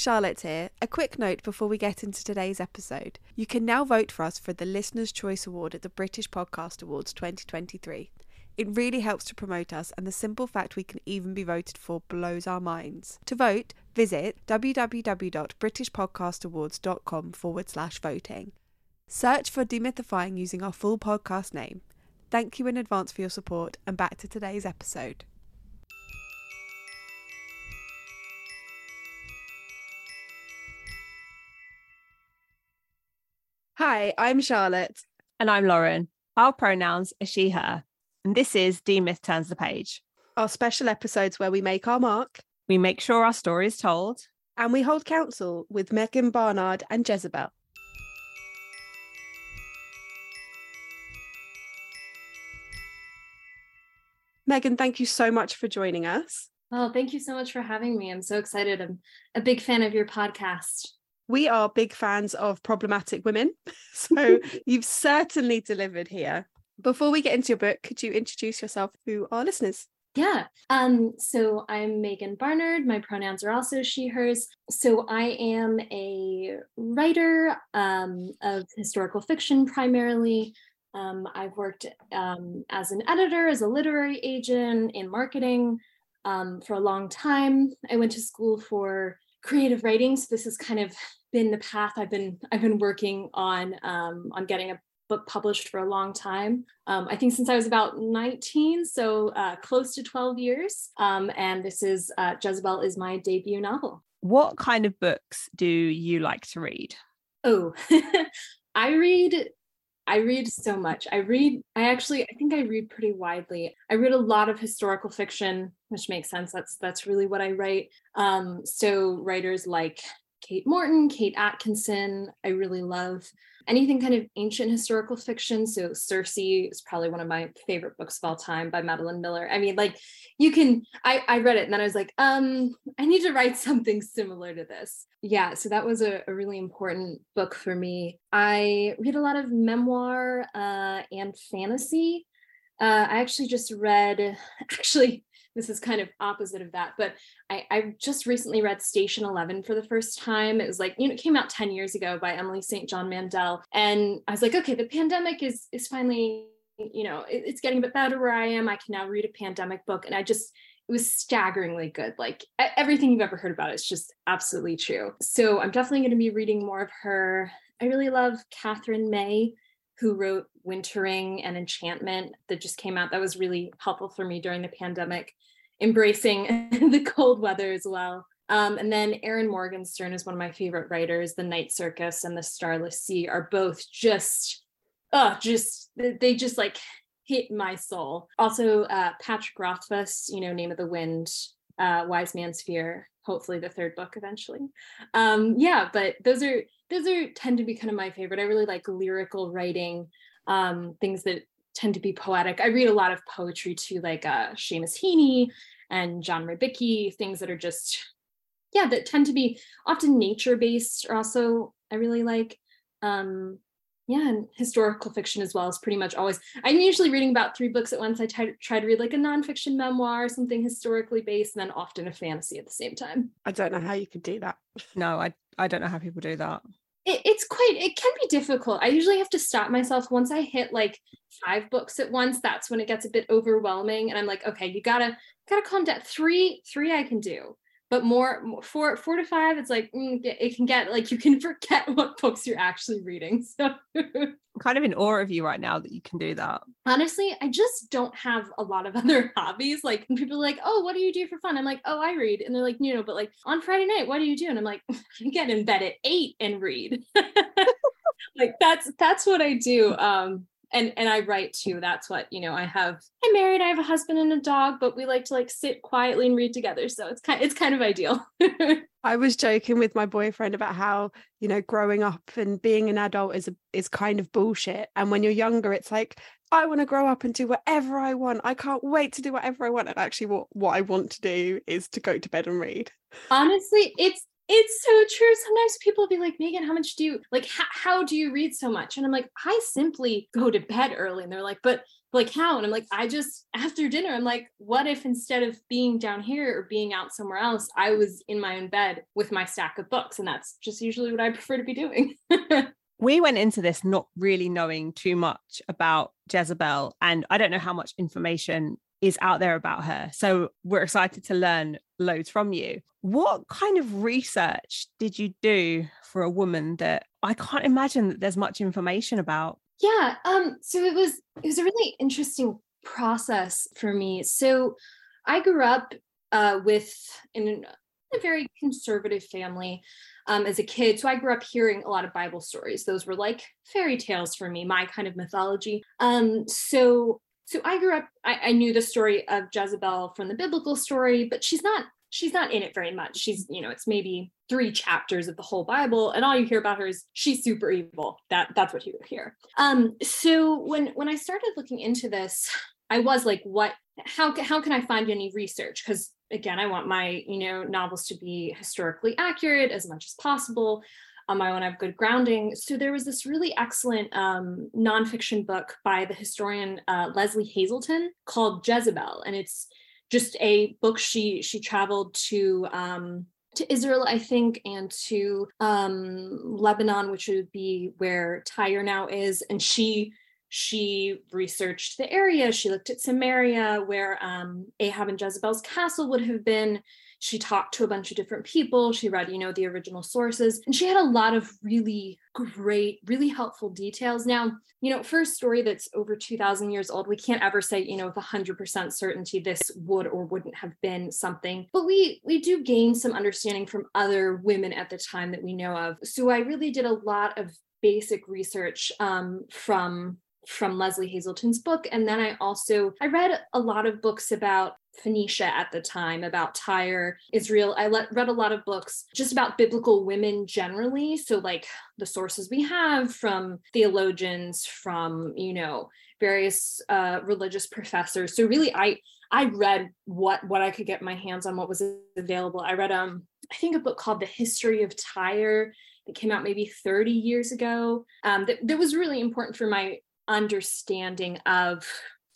Charlotte here. A quick note before we get into today's episode. You can now vote for us for the Listener's Choice Award at the British Podcast Awards 2023. It really helps to promote us, and the simple fact we can even be voted for blows our minds. To vote, visit www.britishpodcastawards.com forward slash voting. Search for Demythifying using our full podcast name. Thank you in advance for your support, and back to today's episode. Hi, I'm Charlotte. And I'm Lauren. Our pronouns are she, her. And this is DeMyth Turns the Page. Our special episodes where we make our mark We make sure our story is told. and we hold counsel with Megan Barnard and Jezebel. Megan, thank you so much for joining us. Oh, thank you so much for having me. I'm so excited. I'm a big fan of your podcast. We are big fans of problematic women, so you've certainly delivered here. Before we get into your book, could you introduce yourself to our listeners? Yeah. Um, so I'm Megan Barnard. My pronouns are also she, hers. So I am a writer um, of historical fiction primarily. Um, I've worked um, as an editor, as a literary agent, in marketing um, for a long time. I went to school for creative writing, so this has kind of been the path I've been I've been working on um, on getting a book published for a long time. Um, I think since I was about 19, so uh, close to 12 years. Um, and this is uh, Jezebel is my debut novel. What kind of books do you like to read? Oh, I read. I read so much. I read, I actually, I think I read pretty widely. I read a lot of historical fiction, which makes sense. That's that's really what I write. Um, so writers like Kate Morton, Kate Atkinson, I really love anything kind of ancient historical fiction. So Circe is probably one of my favorite books of all time by Madeline Miller. I mean, like you can I, I read it and then I was like, um, I need to write something similar to this. Yeah, so that was a, a really important book for me. I read a lot of memoir uh, and fantasy. Uh, I actually just read, actually, this is kind of opposite of that, but I, I just recently read Station 11 for the first time. It was like, you know, it came out 10 years ago by Emily St. John Mandel. And I was like, okay, the pandemic is is finally, you know, it, it's getting a bit better where I am. I can now read a pandemic book. And I just, it was staggeringly good. Like everything you've ever heard about is just absolutely true. So I'm definitely going to be reading more of her. I really love Katherine May, who wrote Wintering and Enchantment that just came out. That was really helpful for me during the pandemic embracing the cold weather as well. Um, and then Erin Morgenstern is one of my favorite writers. The Night Circus and The Starless Sea are both just, oh, just they just like hit my soul. Also, uh, Patrick Rothfuss, you know, Name of the Wind, uh, Wise Man's Fear. Hopefully, the third book eventually. Um, yeah, but those are those are tend to be kind of my favorite. I really like lyrical writing, um, things that tend to be poetic. I read a lot of poetry too, like uh, Seamus Heaney and John Rybicki, things that are just, yeah, that tend to be often nature based. Also, I really like, um, yeah, and historical fiction as well is pretty much always. I'm usually reading about three books at once. I try to try to read like a nonfiction memoir, or something historically based, and then often a fantasy at the same time. I don't know how you could do that. No, I I don't know how people do that it, it's quite it can be difficult. I usually have to stop myself. Once i hit like five books at once that's when it gets a bit overwhelming and i'm like okay you gotta gotta calm down. Three three i can do but more four four to five it's like mm, it can get like you can forget what books you're actually reading so. I'm kind of in awe of you right now that you can do that. Honestly i just don't have a lot of other hobbies like people are like oh what do you do for fun? I'm like oh i read and they're like you know but like on friday night what do you do? And i'm like i get in bed at eight and read. Like that's that's what i do um and and I write too. That's what you know. I have. I'm married. I have a husband and a dog, but we like to like sit quietly and read together. So it's kind. It's kind of ideal. I was joking with my boyfriend about how you know growing up and being an adult is a, is kind of bullshit. And when you're younger, it's like I want to grow up and do whatever I want. I can't wait to do whatever I want. And actually, what what I want to do is to go to bed and read. Honestly, it's it's so true. Sometimes people be like, Megan, how much do you like? How, how do you read so much? And I'm like, I simply go to bed early. And they're like, but like how? And I'm like, I just after dinner, I'm like, what if instead of being down here or being out somewhere else, I was in my own bed with my stack of books? And that's just usually what I prefer to be doing. we went into this not really knowing too much about Jezebel, and I don't know how much information is out there about her. So we're excited to learn loads from you. What kind of research did you do for a woman that I can't imagine that there's much information about? Yeah, um so it was it was a really interesting process for me. So I grew up uh, with in a very conservative family um, as a kid. So I grew up hearing a lot of Bible stories. Those were like fairy tales for me, my kind of mythology. Um, so so I grew up, I, I knew the story of Jezebel from the biblical story, but she's not she's not in it very much. She's, you know, it's maybe three chapters of the whole Bible, and all you hear about her is she's super evil. That that's what you hear. Um, so when when I started looking into this, I was like, what? How how can I find any research? Because again, I want my you know novels to be historically accurate as much as possible I want to have good grounding. So there was this really excellent um, nonfiction book by the historian uh, Lesley Hazleton called Jezebel, and it's just a book she she traveled to um, to Israel, I think, and to um, Lebanon, which would be where Tyre now is, and she she researched the area. She looked at Samaria, where um, Ahab and Jezebel's castle would have been she talked to a bunch of different people she read you know the original sources and she had a lot of really great really helpful details. Now you know for a story that's over 2000 years old we can't ever say you know with 100% certainty this would or wouldn't have been something but we we do gain some understanding from other women at the time that we know of. So i really did a lot of basic research um, from from Lesley Hazleton's book. And then I also I read a lot of books about Phoenicia at the time, about Tyre, Israel. I let, read a lot of books just about biblical women generally. So, like the sources we have from theologians, from, you know, various uh, religious professors. So, really, I I read what what I could get my hands on, what was available. I read um I think a book called The History of Tyre that came out maybe 30 years ago. Um, that, that was really important for my understanding of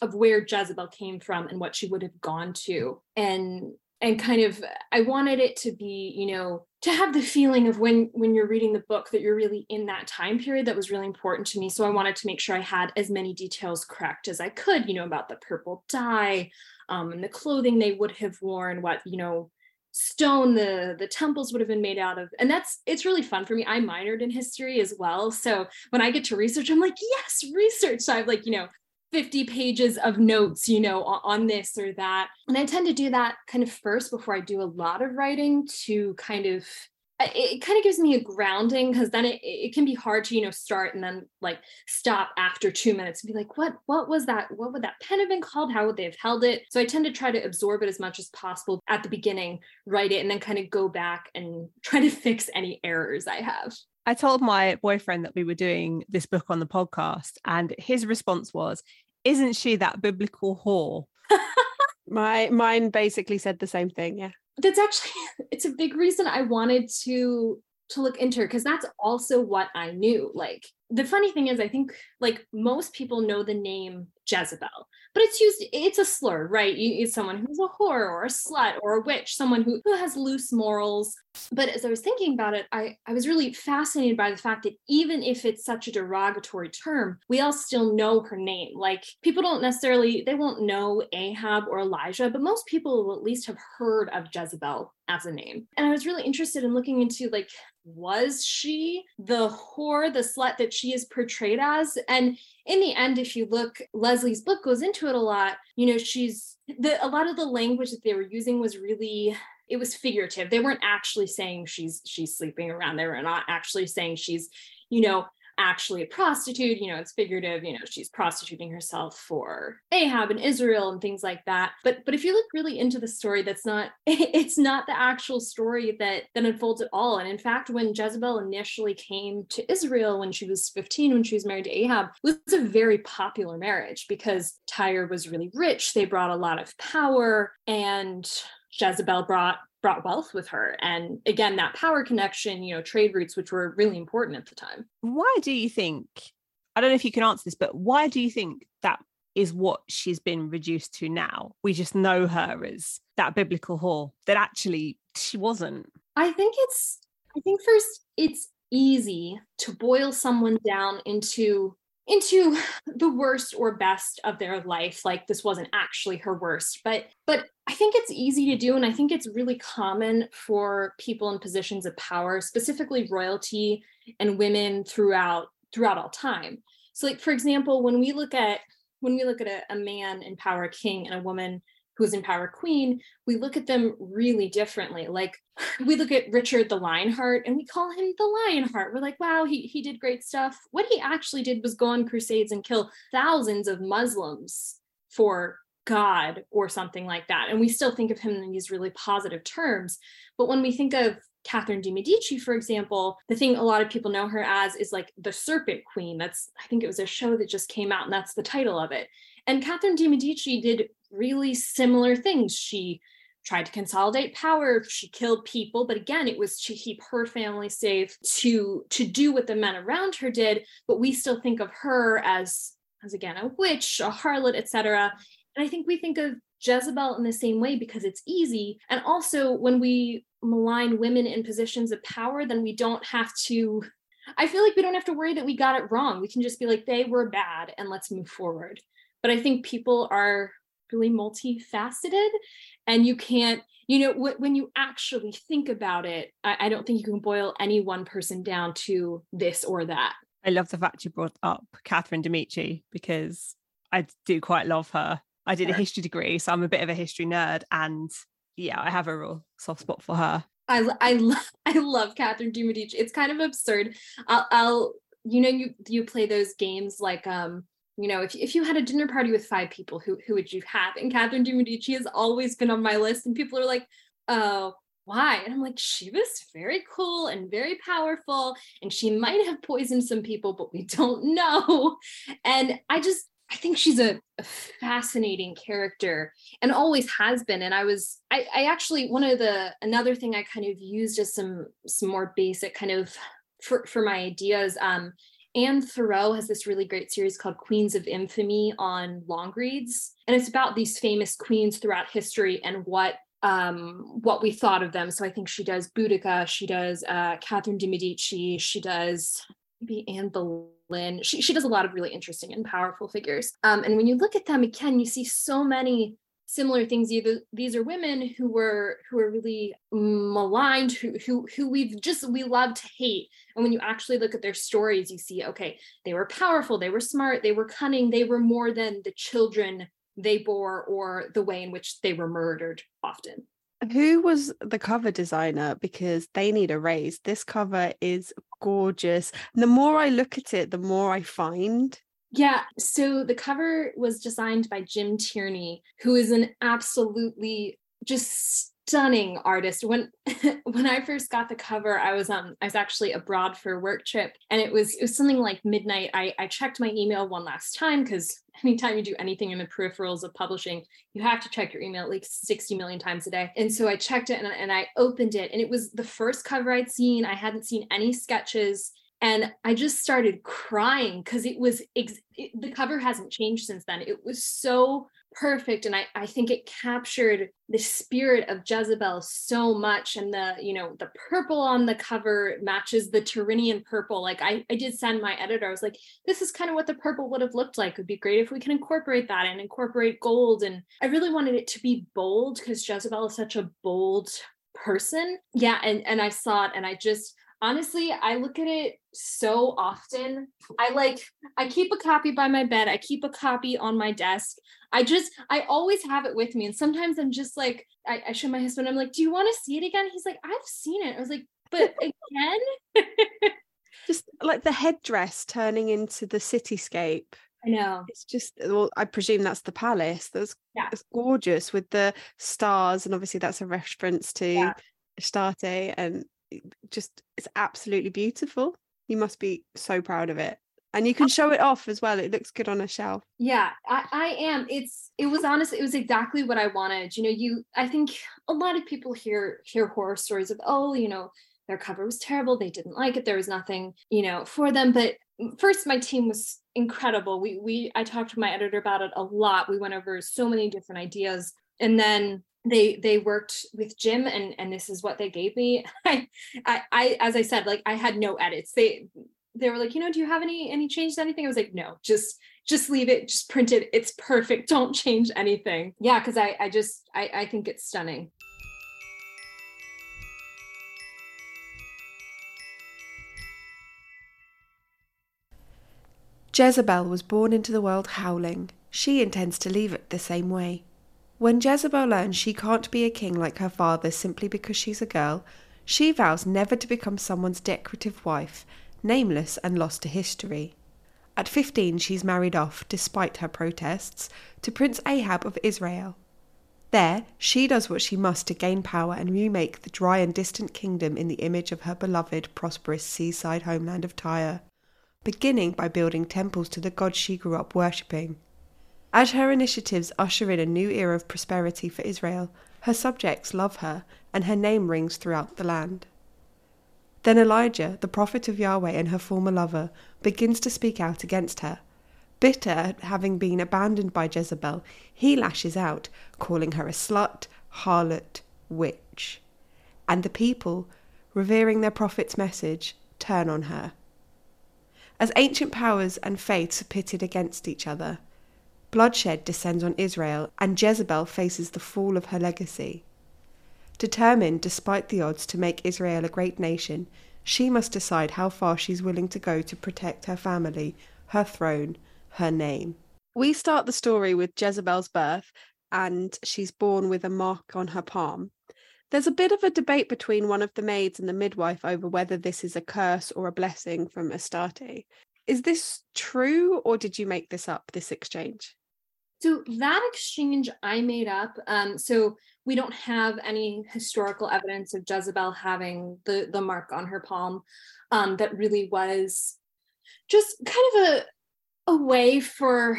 of where Jezebel came from and what she would have gone to. And and kind of I wanted it to be you know to have the feeling of when when you're reading the book that you're really in that time period that was really important to me. So I wanted to make sure I had as many details correct as I could you know about the purple dye um, and the clothing they would have worn what you know stone the the temples would have been made out of. And that's it's really fun for me. I minored in history as well. So when i get to research i'm like yes research. So i've like you know 50 pages of notes you know on this or that. And i tend to do that kind of first before i do a lot of writing to kind of it, kind of gives me a grounding because then it, it can be hard to you know start and then like stop after two minutes and be like what what was that what would that pen have been called how would they have held it so i tend to try to absorb it as much as possible at the beginning write it and then kind of go back and try to fix any errors i have I told my boyfriend that we were doing this book on the podcast, and his response was, Isn't she that biblical whore? my mine basically said the same thing. Yeah that's actually it's a big reason I wanted to to look into because that's also what I knew. Like the funny thing is, I think like most people know the name Jezebel, but it's used, it's a slur, right? It's someone who's a whore or a slut or a witch, someone who, who has loose morals. But as I was thinking about it, I, I was really fascinated by the fact that even if it's such a derogatory term, we all still know her name. Like people don't necessarily, they won't know Ahab or Elijah, but most people will at least have heard of Jezebel as a name. And I was really interested in looking into like, was she the whore, the slut that she is portrayed as? And in the end, if you look, Lesley's book goes into it a lot. You know, she's the a lot of the language that they were using was really it was figurative. They weren't actually saying she's she's sleeping around. They were not actually saying she's, you know, actually a prostitute you know it's figurative you know she's prostituting herself for ahab and israel and things like that. But but if you look really into the story that's not it's not the actual story that that unfolds at all. And in fact when jezebel initially came to israel when she was 15 when she was married to ahab it was a very popular marriage because tyre was really rich. They brought a lot of power and jezebel brought brought wealth with her. And again that power connection you know trade routes which were really important at the time. Why do you think i don't know if you can answer this but why do you think that is what she's been reduced to now? We just know her as that biblical whore that actually she wasn't. I think it's i think first it's easy to boil someone down into into the worst or best of their life like this wasn't actually her worst but but i think it's easy to do and i think it's really common for people in positions of power specifically royalty and women throughout throughout all time. So like for example when we look at when we look at a, a man in power a king and a woman who's in power queen we look at them really differently. Like we look at richard the lionheart and we call him the lionheart. We're like wow he, he did great stuff. What he actually did was go on crusades and kill thousands of muslims for god or something like that. And we still think of him in these really positive terms. But when we think of Catherine de Medici, for example, the thing a lot of people know her as is like the Serpent Queen. That's, I think it was a show that just came out, and that's the title of it. And Catherine de Medici did really similar things. She tried to consolidate power she killed people but again it was to keep her family safe to to do what the men around her did but we still think of her as as again a witch a harlot etc and i think we think of jezebel in the same way because it's easy. And also when we malign women in positions of power then we don't have to i feel like we don't have to worry that we got it wrong. We can just be like they were bad and let's move forward. But i think people are really multifaceted and you can't you know w- when you actually think about it I-, I don't think you can boil any one person down to this or that. I love the fact you brought up catherine de Medici because i do quite love her. I did a history degree so i'm a bit of a history nerd and yeah i have a real soft spot for her. I I love I love Catherine de It's kind of absurd. I'll, I'll you know you you play those games like um you know, if, if you had a dinner party with five people, who who would you have? And Catherine de Medici has always been on my list, and people are like, "Oh, why?" And I'm like, "She was very cool and very powerful, and she might have poisoned some people, but we don't know." And I just, I think she's a, a fascinating character, and always has been. And I was, I, I actually one of the another thing I kind of used as some some more basic kind of for for my ideas. Um, Anne Thériault has this really great series called Queens of Infamy on Longreads. And it's about these famous queens throughout history and what um, what we thought of them. So I think she does Boudica, she does uh, Catherine de Medici, she does maybe Anne Boleyn. She, she does a lot of really interesting and powerful figures. Um, and when you look at them again, you see so many similar things either these are women who were who are really mm, maligned who who who we've just we love to hate. And when you actually look at their stories you see okay they were powerful they were smart they were cunning they were more than the children they bore or the way in which they were murdered often. Who was the cover designer? Because they need a raise. This cover is gorgeous. The more i look at it the more i find yeah, so the cover was designed by Jim Tierney, who is an absolutely just stunning artist. When when I first got the cover, I was um I was actually abroad for a work trip and it was it was something like midnight. I, I checked my email one last time because anytime you do anything in the peripherals of publishing, you have to check your email like 60 million times a day. And so I checked it and, and I opened it and it was the first cover I'd seen. I hadn't seen any sketches and i just started crying because it was ex- it, the cover hasn't changed since then. It was so perfect and I, I think it captured the spirit of jezebel so much and the you know the purple on the cover matches the Tyrrhenian purple. Like I, I did send my editor i was like this is kind of what the purple would have looked like. It would be great if we can incorporate that and incorporate gold. And i really wanted it to be bold because jezebel is such a bold person. Yeah and and i saw it and i just honestly i look at it so often i like i keep a copy by my bed i keep a copy on my desk i just i always have it with me and sometimes i'm just like i, I show my husband i'm like do you want to see it again he's like i've seen it i was like but again just like the headdress turning into the cityscape I know. It's just well, I presume that's the palace. That's yeah. it's gorgeous with the stars, and obviously that's a reference to yeah. Astarte and just it's absolutely beautiful. You must be so proud of it. and you can show it off as well. It looks good on a shelf. Yeah, I, I am. It's it was honestly it was exactly what I wanted. You know, you I think a lot of people hear hear horror stories of oh, you know, their cover was terrible, they didn't like it, there was nothing, you know, for them. But first my team was incredible. We we I talked to my editor about it a lot. We went over so many different ideas. And then they they worked with Jim and and this is what they gave me. I I, I as I said, like I had no edits. They they were like, you know, do you have any any changes anything? I was like, no, just just leave it, just print it. It's perfect. Don't change anything. Yeah, because I I just I I think it's stunning. Jezebel was born into the world howling. She intends to leave it the same way. When Jezebel learns she can't be a king like her father simply because she's a girl, she vows never to become someone's decorative wife, nameless and lost to history. At 15, she's married off, despite her protests, to Prince Ahab of Israel. There, she does what she must to gain power and remake the dry and distant kingdom in the image of her beloved, prosperous seaside homeland of Tyre, beginning by building temples to the gods she grew up worshipping. As her initiatives usher in a new era of prosperity for Israel, her subjects love her, and her name rings throughout the land. Then Elijah, the prophet of Yahweh and her former lover, begins to speak out against her. Bitter at having been abandoned by Jezebel, he lashes out, calling her a slut, harlot, witch. And the people, revering their prophet's message, turn on her. As ancient powers and faiths are pitted against each other, Bloodshed descends on Israel, and Jezebel faces the fall of her legacy. Determined, despite the odds, to make Israel a great nation, she must decide how far she's willing to go to protect her family, her throne, her name. We start the story with Jezebel's birth, and she's born with a mark on her palm. There's a bit of a debate between one of the maids and the midwife over whether this is a curse or a blessing from Astarte. Is this true, or did you make this up, this exchange? So that exchange I made up. Um, so we don't have any historical evidence of Jezebel having the the mark on her palm. Um, that really was just kind of a a way for.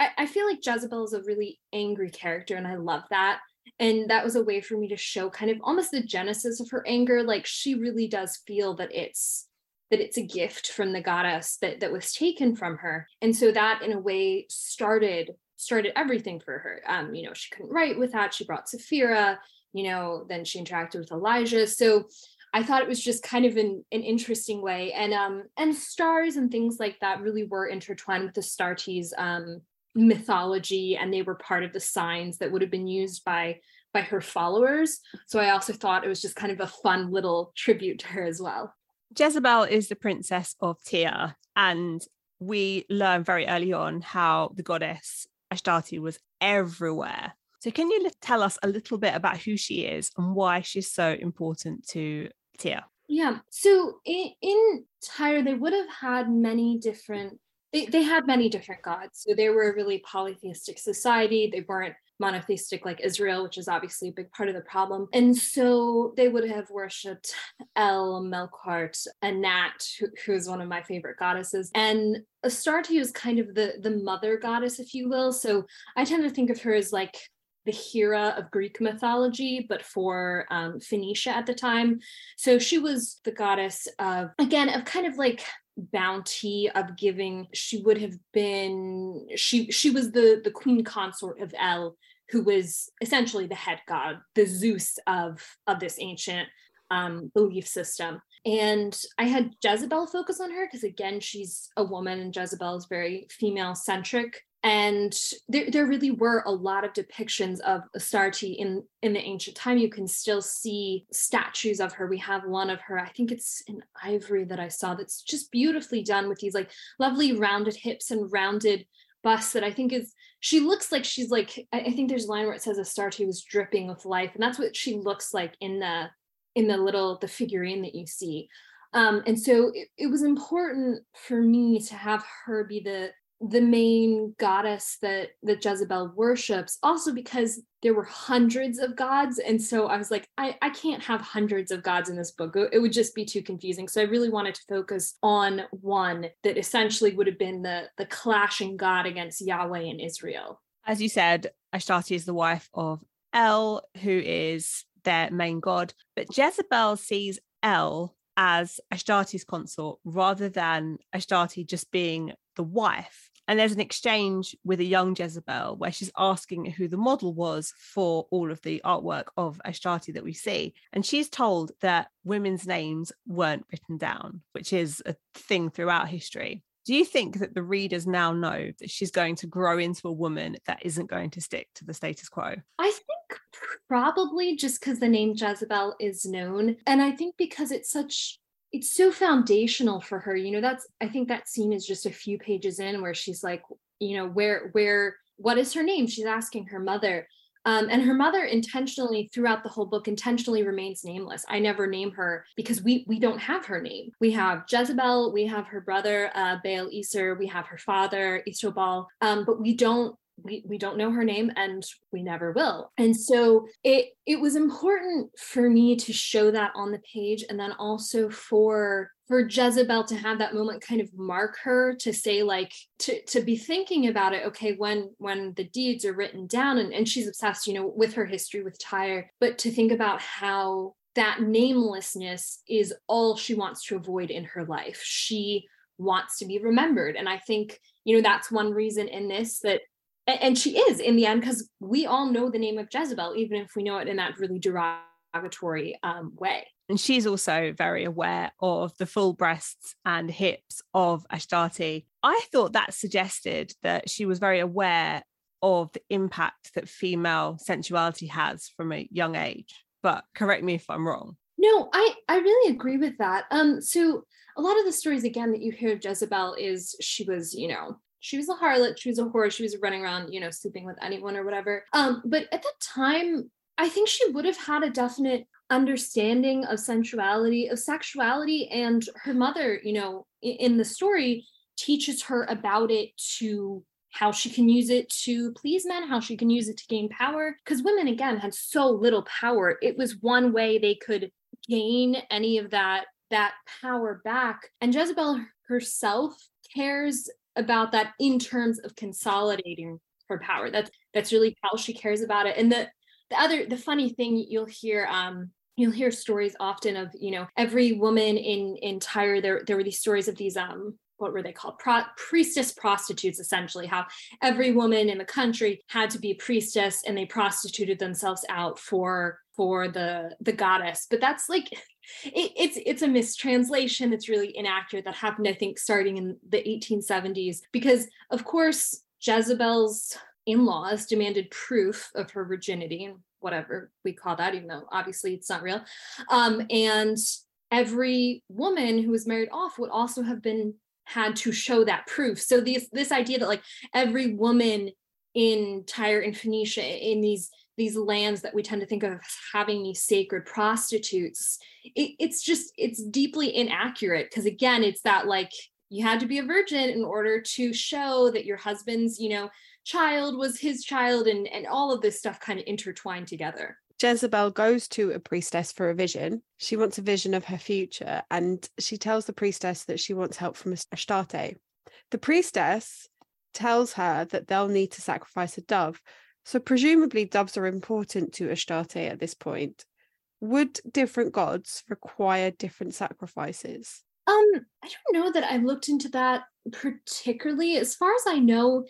I, I feel like Jezebel is a really angry character, and I love that. And that was a way for me to show kind of almost the genesis of her anger. Like she really does feel that it's that it's a gift from the goddess that that was taken from her and so that in a way started started everything for her. Um, you know, she couldn't write with that. She brought Sapphira, you know, then she interacted with Elijah. So I thought it was just kind of an, an interesting way. And um, and stars and things like that really were intertwined with the Astartes um mythology, and they were part of the signs that would have been used by by her followers. So I also thought it was just kind of a fun little tribute to her as well. Jezebel is the princess of Tyre, and we learn very early on how the goddess Astarte was everywhere. So, can you tell us a little bit about who she is and why she's so important to Tyre? Yeah. So, in, in Tyre, they would have had many different. They, they had many different gods. So they were a really polytheistic society. They weren't monotheistic like Israel, which is obviously a big part of the problem. And so they would have worshipped El, Melkart, Anat, who, who is one of my favorite goddesses. And Astarte is kind of the, the mother goddess, if you will. So I tend to think of her as like the Hera of Greek mythology, but for um, Phoenicia at the time. So she was the goddess of, again, of kind of like bounty of giving she would have been she she was the the queen consort of el who was essentially the head god the zeus of of this ancient um belief system. And i had jezebel focus on her because again she's a woman and jezebel is very female centric and there, there really were a lot of depictions of Astarte in in the ancient time. You can still see statues of her. We have one of her, I think it's in ivory that I saw that's just beautifully done with these like lovely rounded hips and rounded bust that I think is she looks like she's like I think there's a line where it says Astarte was dripping with life, and that's what she looks like in the in the little the figurine that you see. Um, and so it, it was important for me to have her be the the main goddess that that Jezebel worships also because there were hundreds of gods. And so I was like I I can't have hundreds of gods in this book. It would just be too confusing. So I really wanted to focus on one that essentially would have been the the clashing god against Yahweh and Israel. As you said Ashtari is the wife of El who is their main god. But Jezebel sees El as Ashtari's consort rather than Ashtari just being the wife. And there's an exchange with a young Jezebel where she's asking who the model was for all of the artwork of Ashtari that we see. And she's told that women's names weren't written down, which is a thing throughout history. Do you think that the readers now know that she's going to grow into a woman that isn't going to stick to the status quo? I think probably just because the name Jezebel is known. And I think because it's such it's so foundational for her you know that's i think that scene is just a few pages in where she's like you know where where what is her name? She's asking her mother. Um, and her mother intentionally throughout the whole book intentionally remains nameless. I never name her because we we don't have her name. We have jezebel we have her brother uh, baal Isur, we have her father Ithobaal, um, but we don't we, we don't know her name and we never will. And so it it was important for me to show that on the page and then also for for Jezebel to have that moment kind of mark her to say like to to be thinking about it okay when when the deeds are written down and, and she's obsessed you know with her history with Tyre but to think about how that namelessness is all she wants to avoid in her life. She wants to be remembered. And i think you know that's one reason in this that and she is in the end because we all know the name of Jezebel, even if we know it in that really derogatory um, way. And she's also very aware of the full breasts and hips of Ashtari. I thought that suggested that she was very aware of the impact that female sensuality has from a young age. But correct me if I'm wrong. No, I I really agree with that. Um, so a lot of the stories again that you hear of Jezebel is she was, you know, she was a harlot, she was a whore, she was running around, you know, sleeping with anyone or whatever. Um, but at that time, I think she would have had a definite understanding of sensuality, of sexuality, and her mother, you know, in, in the story teaches her about it to how she can use it to please men, how she can use it to gain power. Because women, again, had so little power. It was one way they could gain any of that that power back. And Jezebel herself cares about that in terms of consolidating her power. That's that's really how she cares about it. And the the other the funny thing you'll hear um you'll hear stories often of you know every woman in in Tyre there there were these stories of these um what were they called Pro- priestess prostitutes essentially how every woman in the country had to be priestess and they prostituted themselves out for for the the goddess but that's like it, it's it's a mistranslation it's really inaccurate that happened i think starting in the 1870s because of course jezebel's in-laws demanded proof of her virginity and whatever we call that even though obviously it's not real. Um, and every woman who was married off would also have been had to show that proof. So this this idea that like every woman in tyre and phoenicia in these these lands that we tend to think of as having these sacred prostitutes it, it's just it's deeply inaccurate because again it's that like you had to be a virgin in order to show that your husband's you know child was his child and and all of this stuff kind of intertwined together Jezebel goes to a priestess for a vision. She wants a vision of her future, and she tells the priestess that she wants help from Astarte. The priestess tells her that they'll need to sacrifice a dove, so presumably doves are important to Astarte at this point. Would different gods require different sacrifices? Um, I don't know that I've looked into that particularly. As far as I know,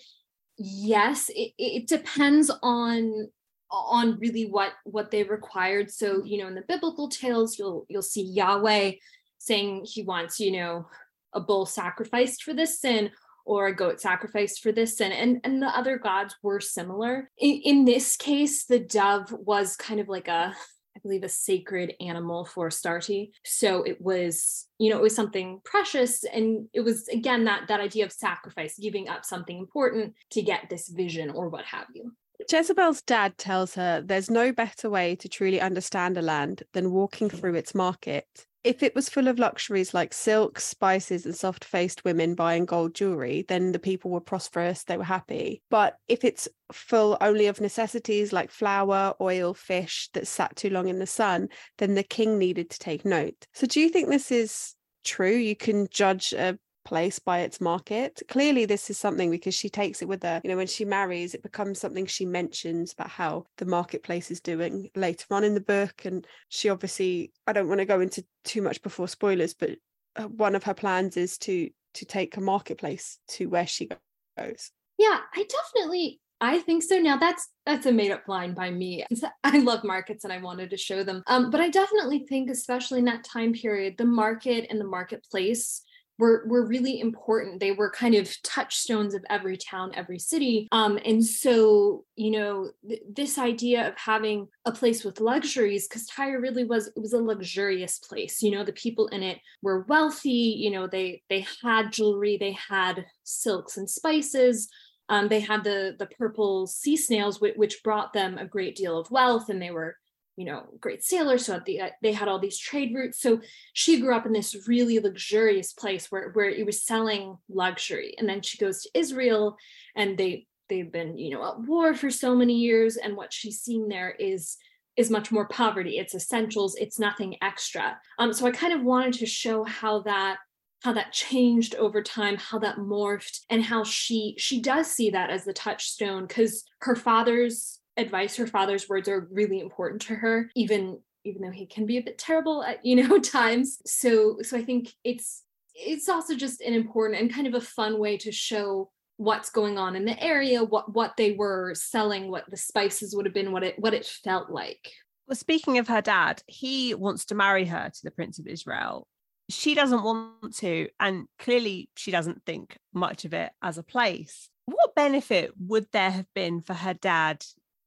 yes, it, it depends on on really what what they required. So, you know, in the biblical tales, you'll you'll see Yahweh saying he wants, you know, a bull sacrificed for this sin or a goat sacrificed for this sin. And, and the other gods were similar. In, in this case, the dove was kind of like a, I believe, a sacred animal for Astarte. So it was, you know, it was something precious. And it was, again, that, that idea of sacrifice, giving up something important to get this vision or what have you. Jezebel's dad tells her there's no better way to truly understand a land than walking through its market. If it was full of luxuries like silk, spices, and soft faced women buying gold jewelry, then the people were prosperous, they were happy. But if it's full only of necessities like flour, oil, fish that sat too long in the sun, then the king needed to take note. So, do you think this is true? You can judge a place by its market. Clearly, this is something because she takes it with her. You know, when she marries, it becomes something she mentions about how the marketplace is doing later on in the book. And she obviously, I don't want to go into too much before spoilers, but uh, one of her plans is to to take a marketplace to where she goes. Yeah, I definitely I think so. Now that's that's a made up line by me. I love markets and I wanted to show them. Um, but I definitely think, especially in that time period, the market and the marketplace were were really important. They were kind of touchstones of every town, every city. Um, and so, you know, th- this idea of having a place with luxuries, because Tyre really was it was a luxurious place. You know, the people in it were wealthy. You know, they they had jewelry, they had silks and spices. Um, they had the the purple sea snails, which, which brought them a great deal of wealth, and they were you know great sailor so at the, uh, they had all these trade routes. So she grew up in this really luxurious place where where it was selling luxury. And then she goes to israel and they they've been you know at war for so many years. And what she's seeing there is is much more poverty. It's essentials. It's nothing extra. Um so i kind of wanted to show how that how that changed over time how that morphed and how she she does see that as the touchstone because her father's advice her father's words are really important to her even even though he can be a bit terrible at you know times. So so i think it's it's also just an important and kind of a fun way to show what's going on in the area what what they were selling what the spices would have been what it what it felt like. Well speaking of her dad he wants to marry her to the prince of israel. She doesn't want to and clearly she doesn't think much of it as a place. What benefit would there have been for her dad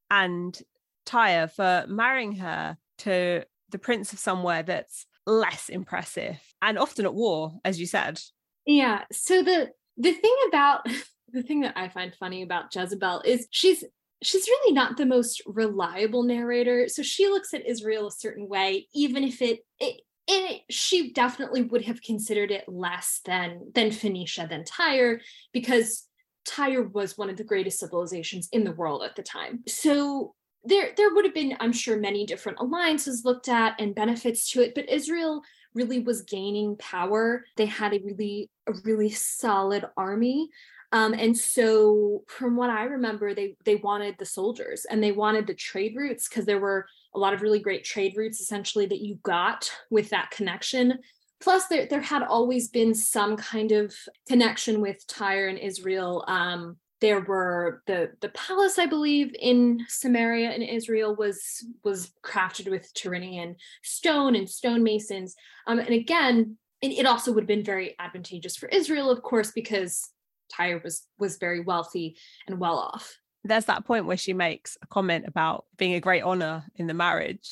and Tyre for marrying her to the prince of somewhere that's less impressive and often at war, as you said. Yeah. So the the thing about the thing that I find funny about Jezebel is she's she's really not the most reliable narrator. So she looks at Israel a certain way, even if it, it it, she definitely would have considered it less than than Phoenicia than Tyre because Tyre was one of the greatest civilizations in the world at the time. So there there would have been i'm sure many different alliances looked at and benefits to it but israel really was gaining power they had a really a really solid army um, and so from what i remember they they wanted the soldiers and they wanted the trade routes because there were a lot of really great trade routes essentially that you got with that connection plus there, there had always been some kind of connection with tyre and israel. Um, there were the the palace i believe in samaria in israel was was crafted with tyrrhenian stone and stonemasons. Um, and again it, it also would have been very advantageous for israel of course because tyre was was very wealthy and well off. There's that point where she makes a comment about being a great honor in the marriage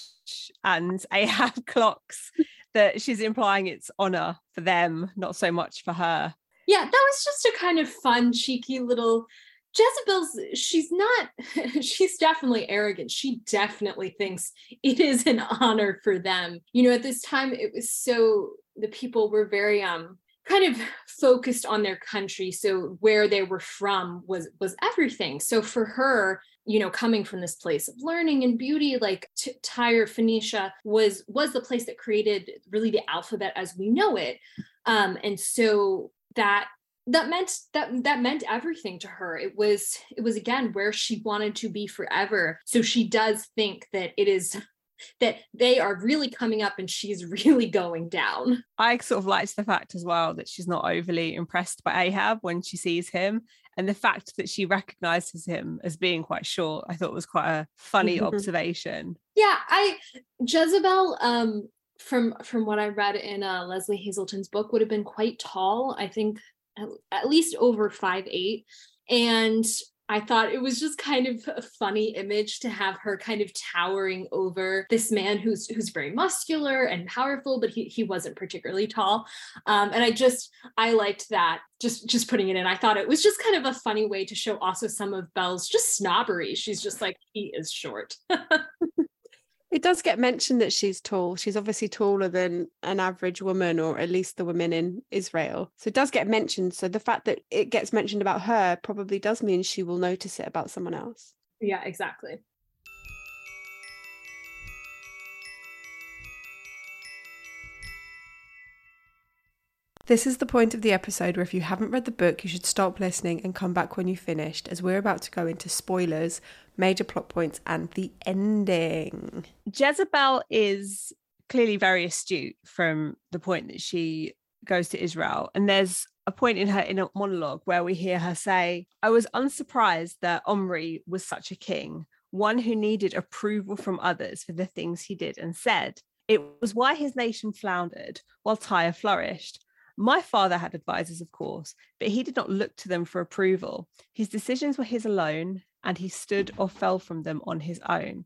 and ahab clocks that she's implying it's honor for them not so much for her. Yeah that was just a kind of fun cheeky little jezebel's she's not she's definitely arrogant. She definitely thinks it is an honor for them. You know at this time it was so the people were very um kind of focused on their country. So where they were from was was everything. So for her you know coming from this place of learning and beauty like T- tyre phoenicia was was the place that created really the alphabet as we know it um and so that that meant that that meant everything to her it was it was again where she wanted to be forever so she does think that it is that they are really coming up and she's really going down. I sort of liked the fact as well that she's not overly impressed by Ahab when she sees him. And the fact that she recognizes him as being quite short, I thought was quite a funny observation. Yeah, I Jezebel, um, from from what I read in uh, Lesley Hazleton's book, would have been quite tall. I think at, at least over five eight, and I thought it was just kind of a funny image to have her kind of towering over this man who's who's very muscular and powerful, but he he wasn't particularly tall. Um, and I just I liked that just just putting it in. I thought it was just kind of a funny way to show also some of Belle's just snobbery. She's just like he is short. It does get mentioned that she's tall. She's obviously taller than an average woman, or at least the women in Israel. So it does get mentioned. So the fact that it gets mentioned about her probably does mean she will notice it about someone else. Yeah, exactly. This is the point of the episode where if you haven't read the book, you should stop listening and come back when you've finished, as we're about to go into spoilers, major plot points, and the ending. Jezebel is clearly very astute from the point that she goes to Israel. And there's a point in her inner monologue where we hear her say, I was unsurprised that Omri was such a king, one who needed approval from others for the things he did and said. It was why his nation floundered while Tyre flourished. My father had advisors, of course, but he did not look to them for approval. His decisions were his alone, and he stood or fell from them on his own.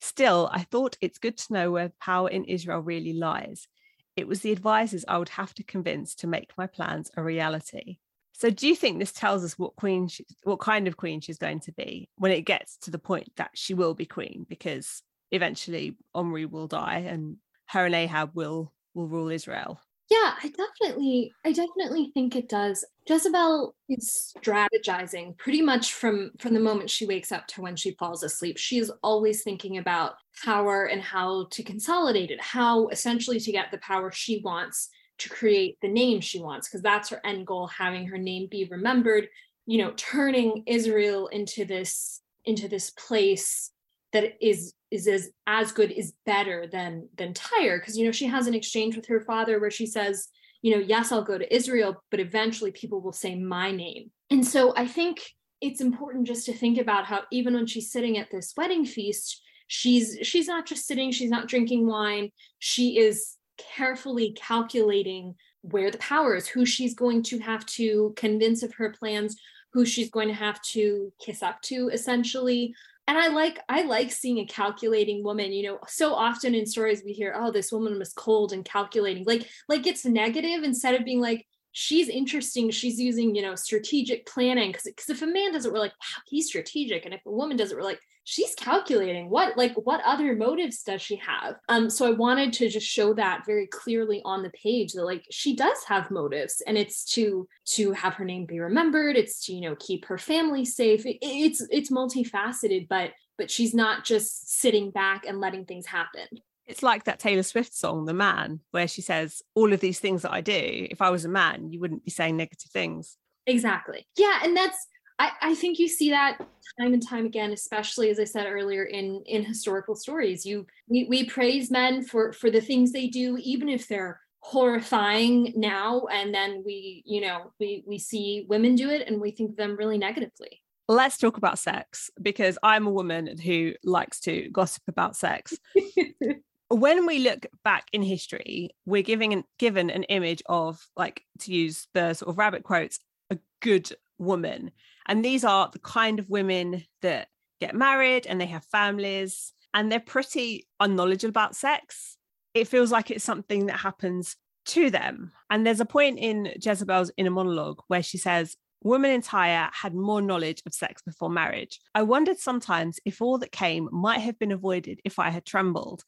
Still, I thought it's good to know where power in Israel really lies. It was the advisors I would have to convince to make my plans a reality. So, do you think this tells us what queen, she, what kind of queen she's going to be when it gets to the point that she will be queen? Because eventually Omri will die, and her and Ahab will will rule Israel. Yeah, I definitely I definitely think it does. Jezebel is strategizing pretty much from from the moment she wakes up to when she falls asleep. She is always thinking about power and how to consolidate it, how essentially to get the power she wants to create the name she wants because that's her end goal having her name be remembered, you know, turning Israel into this into this place that is is as as good is better than than Tyre. Because you know she has an exchange with her father where she says you know yes I'll go to Israel but eventually people will say my name. And so I think it's important just to think about how even when she's sitting at this wedding feast she's she's not just sitting she's not drinking wine. She is carefully calculating where the power is who she's going to have to convince of her plans who she's going to have to kiss up to essentially and i like i like seeing a calculating woman you know so often in stories we hear oh this woman was cold and calculating like like it's negative instead of being like she's interesting she's using you know strategic planning because because if a man does it we're like wow he's strategic and if a woman does it we're like she's calculating what like what other motives does she have? Um so i wanted to just show that very clearly on the page that like she does have motives and it's to to have her name be remembered it's to you know keep her family safe it, it's it's multifaceted but but she's not just sitting back and letting things happen it's like that Taylor Swift song, The Man, where she says, All of these things that I do, if I was a man, you wouldn't be saying negative things. Exactly. Yeah. And that's I, I think you see that time and time again, especially as I said earlier in in historical stories. You we, we praise men for for the things they do, even if they're horrifying now, and then we you know we we see women do it and we think of them really negatively. Let's talk about sex because I'm a woman who likes to gossip about sex. when we look back in history, we're giving an, given an image of, like, to use the sort of rabbit quotes, a good woman. And these are the kind of women that get married and they have families and they're pretty unknowledgeable about sex. It feels like it's something that happens to them. And there's a point in Jezebel's inner monologue where she says, Women in Tyre had more knowledge of sex before marriage. I wondered sometimes if all that came might have been avoided if I had trembled.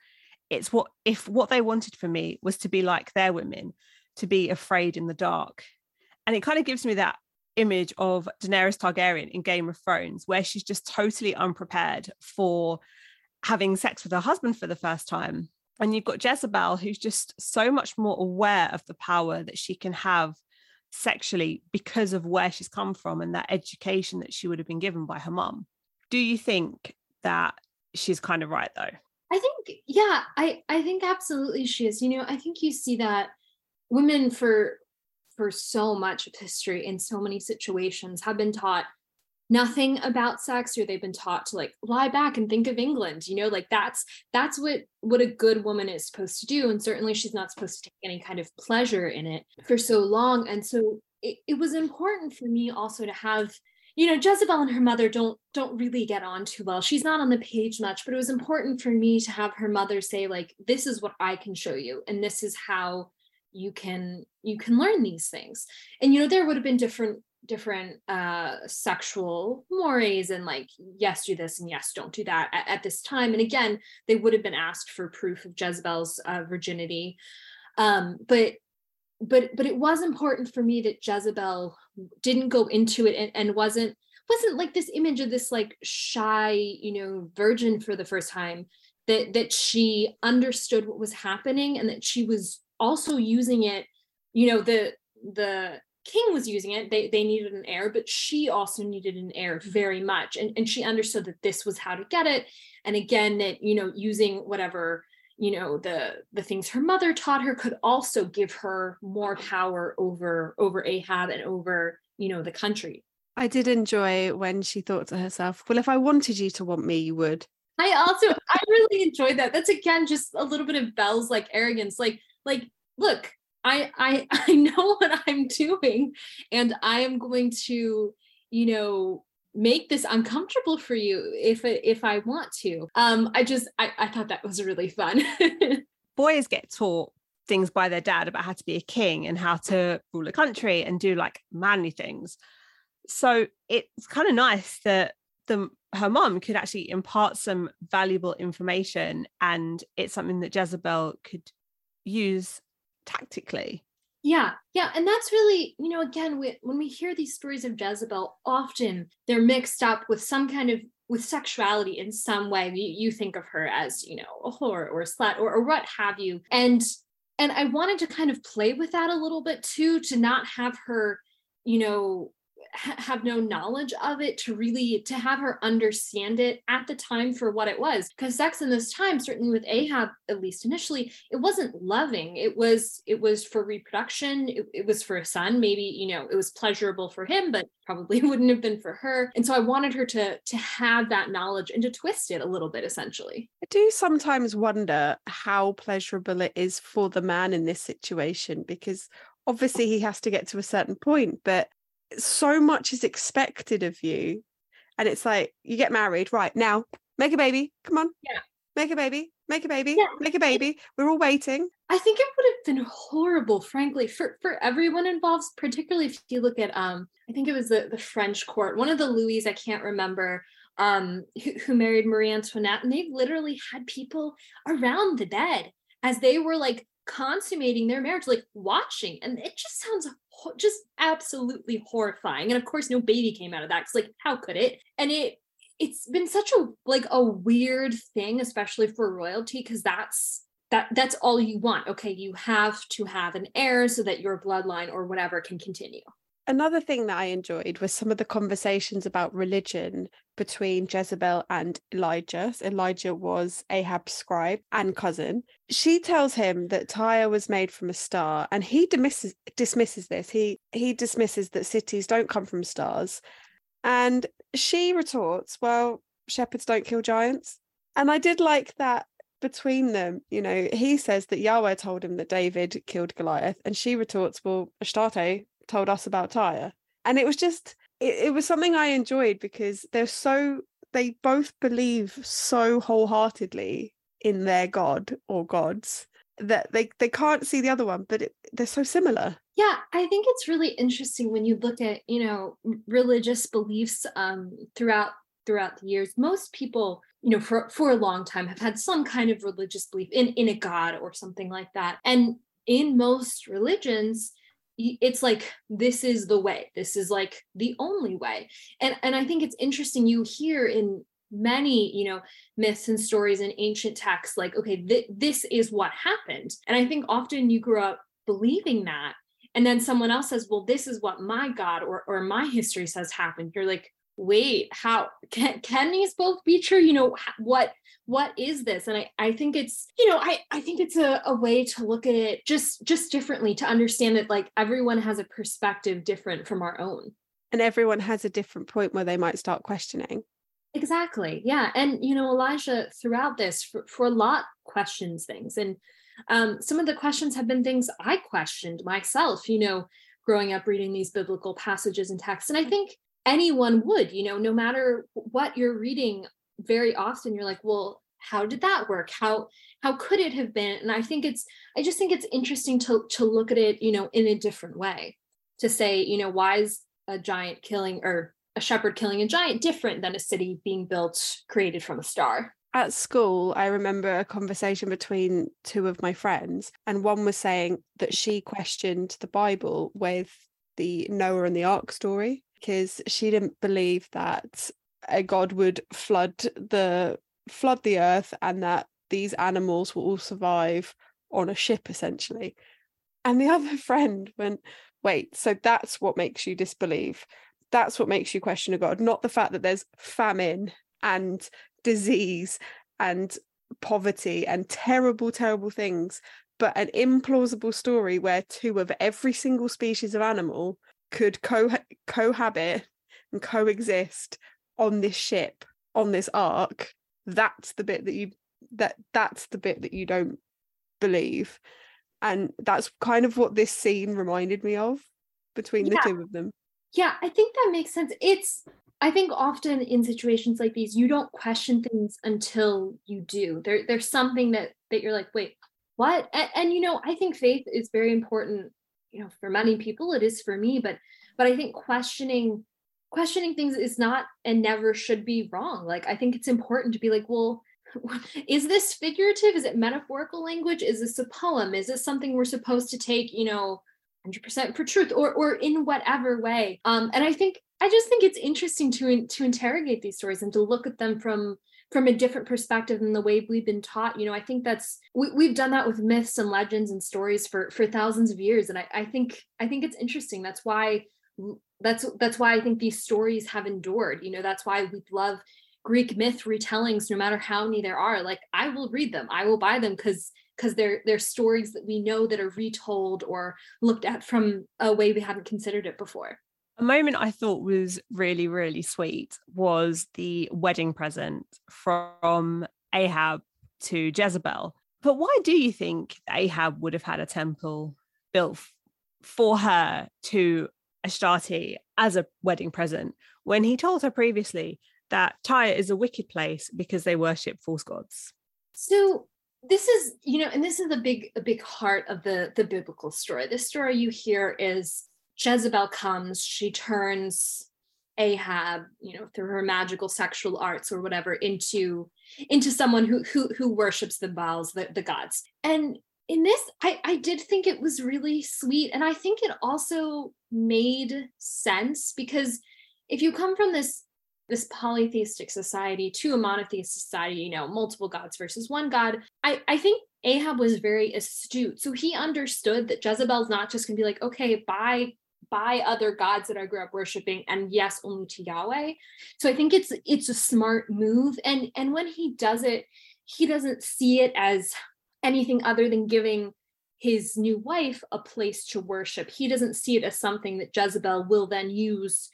It's what if what they wanted for me was to be like their women, to be afraid in the dark. And it kind of gives me that image of Daenerys Targaryen in Game of Thrones, where she's just totally unprepared for having sex with her husband for the first time. And you've got Jezebel, who's just so much more aware of the power that she can have sexually because of where she's come from and that education that she would have been given by her mum. Do you think that she's kind of right though? I think, yeah, I, I think absolutely she is. You know, I think you see that women for for so much of history in so many situations have been taught nothing about sex or they've been taught to like lie back and think of england you know like that's that's what what a good woman is supposed to do and certainly she's not supposed to take any kind of pleasure in it for so long and so it, it was important for me also to have you know jezebel and her mother don't don't really get on too well. She's not on the page much but it was important for me to have her mother say like this is what i can show you and this is how you can you can learn these things. And you know there would have been different different uh sexual mores and like yes do this and yes don't do that at, at this time. And again they would have been asked for proof of jezebel's uh, virginity. Um but but but it was important for me that jezebel didn't go into it and, and wasn't wasn't like this image of this like shy you know virgin for the first time that that she understood what was happening and that she was also using it you know the the king was using it. They they needed an heir but she also needed an heir mm-hmm. very much. And, and she understood that this was how to get it. And again that you know using whatever you know the the things her mother taught her could also give her more power over over ahab and over you know the country. I did enjoy when she thought to herself well if i wanted you to want me you would. I also i really enjoyed that. That's again just a little bit of belle's like arrogance. Like like look I I I know what I'm doing and I am going to, you know, make this uncomfortable for you if if I want to. Um I just I, I thought that was really fun. Boys get taught things by their dad about how to be a king and how to rule a country and do like manly things. So it's kind of nice that the her mom could actually impart some valuable information and it's something that Jezebel could use tactically yeah yeah and that's really you know again we, when we hear these stories of jezebel often they're mixed up with some kind of with sexuality in some way. You, you think of her as you know a whore or a slut or, or what have you. And and i wanted to kind of play with that a little bit too to not have her you know ha- have no knowledge of it to really to have her understand it at the time for what it was. Because sex in this time certainly with ahab at least initially it wasn't loving. It was it was for reproduction. It, it was for a son. Maybe you know it was pleasurable for him but probably wouldn't have been for her. And so i wanted her to to have that knowledge and to twist it a little bit essentially. I do sometimes wonder how pleasurable it is for the man in this situation because obviously he has to get to a certain point but so much is expected of you. And it's like you get married right now make a baby come on. Yeah. Make a baby make a baby yeah. make a baby we're all waiting. I think it would have been horrible frankly for for everyone involved particularly if you look at um i think it was the the french court one of the louis i can't remember um who, who married marie antoinette and they literally had people around the bed as they were like consummating their marriage like watching and it just sounds just absolutely horrifying and of course no baby came out of that because like how could it? And it it's been such a like a weird thing especially for royalty because that's that that's all you want. Okay you have to have an heir so that your bloodline or whatever can continue another thing that I enjoyed was some of the conversations about religion between Jezebel and Elijah. Elijah was Ahab's scribe and cousin. She tells him that Tyre was made from a star, and he dismisses dismisses this. He he dismisses that cities don't come from stars. And she retorts, Well, shepherds don't kill giants. And I did like that between them, you know, he says that Yahweh told him that David killed Goliath, and she retorts, Well, Astarte told us about Tyre. And it was just, it, it was something I enjoyed because they're so, they both believe so wholeheartedly in their God or gods that they, they can't see the other one, but it, they're so similar. Yeah, I think it's really interesting when you look at, you know, religious beliefs um, throughout throughout the years. Most people, you know, for for a long time have had some kind of religious belief in in a god or something like that. And in most religions, it's like this is the way. This is like the only way. And and i think it's interesting you hear in many you know myths and stories in ancient texts like okay th- this is what happened. And i think often you grew up believing that and then someone else says well this is what my god or or my history says happened. You're like wait how can, can these both be true? You know what what is this? And i i think it's you know i i think it's a, a way to look at it just just differently to understand that like everyone has a perspective different from our own. And everyone has a different point where they might start questioning. Exactly yeah. And you know elijah throughout this for, for a lot questions things. And um, some of the questions have been things i questioned myself you know growing up reading these biblical passages and texts. And i think anyone would you know no matter what you're reading very often you're like well how did that work? How how could it have been? And i think it's i just think it's interesting to to look at it you know in a different way to say you know why is a giant killing or a shepherd killing a giant different than a city being built created from a star? At school, I remember a conversation between two of my friends, and one was saying that she questioned the Bible with the Noah and the Ark story because she didn't believe that a god would flood the flood the earth and that these animals will all survive on a ship essentially. And the other friend went, wait, so that's what makes you disbelieve. That's what makes you question a God, not the fact that there's famine and disease and poverty and terrible, terrible things, but an implausible story where two of every single species of animal could co- cohabit and coexist on this ship, on this ark. That's the bit that you that that's the bit that you don't believe. And that's kind of what this scene reminded me of between the two of them. Yeah i think that makes sense. It's i think often in situations like these you don't question things until you do. There there's something that that you're like wait what? And, and you know i think faith is very important you know for many people it is for me but but i think questioning questioning things is not and never should be wrong like i think it's important to be like well is this figurative? Is it metaphorical language? Is this a poem? Is this something we're supposed to take, you know, 100% for truth or or in whatever way? Um, and I think I just think it's interesting to to interrogate these stories and to look at them from from a different perspective than the way we've been taught you know i think that's we, we've done that with myths and legends and stories for for thousands of years and I, I think i think it's interesting that's why that's that's why i think these stories have endured you know that's why we love Greek myth retellings, no matter how many there are, like I will read them. I will buy them because because they're they're stories that we know that are retold or looked at from a way we haven't considered it before. A moment I thought was really, really sweet was the wedding present from Ahab to Jezebel. But why do you think Ahab would have had a temple built for her to Astarte as a wedding present when he told her previously that Tyre is a wicked place because they worship false gods. So this is, you know, and this is the big, a big heart of the the biblical story. This story you hear is Jezebel comes, she turns Ahab, you know, through her magical sexual arts or whatever, into into someone who who who worships the Baals, the, the gods. And in this, I, I did think it was really sweet. And I think it also made sense because if you come from this this polytheistic society to a monotheistic society, you know, multiple gods versus one god. I, I think Ahab was very astute. So he understood that Jezebel's not just gonna be like, okay, buy buy other gods that I grew up worshiping, and yes, only to Yahweh. So I think it's it's a smart move. And and when he does it, he doesn't see it as anything other than giving his new wife a place to worship. He doesn't see it as something that Jezebel will then use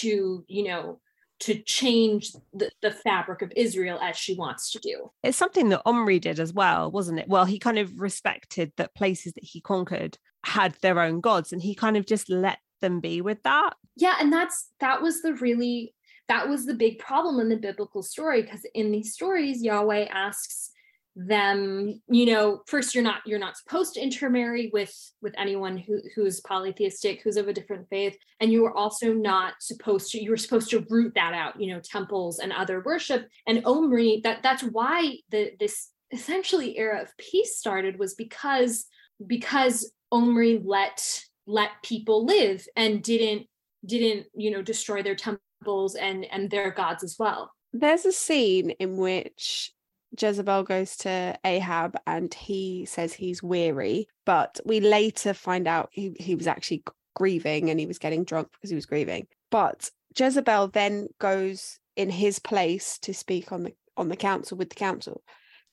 to, you know, to change the, the fabric of Israel as she wants to do. It's something that Omri did as well, wasn't it? Well, he kind of respected that places that he conquered had their own gods and he kind of just let them be with that. Yeah, and that's that was the really that was the big problem in the biblical story because in these stories Yahweh asks them you know first you're not you're not supposed to intermarry with with anyone who who's polytheistic who's of a different faith and you are also not supposed to you were supposed to root that out you know temples and other worship and omri that that's why the this essentially era of peace started was because because omri let let people live and didn't didn't you know destroy their temples and and their gods as well there's a scene in which Jezebel goes to Ahab and he says he's weary, but we later find out he, he was actually grieving and he was getting drunk because he was grieving. But Jezebel then goes in his place to speak on the on the council with the council.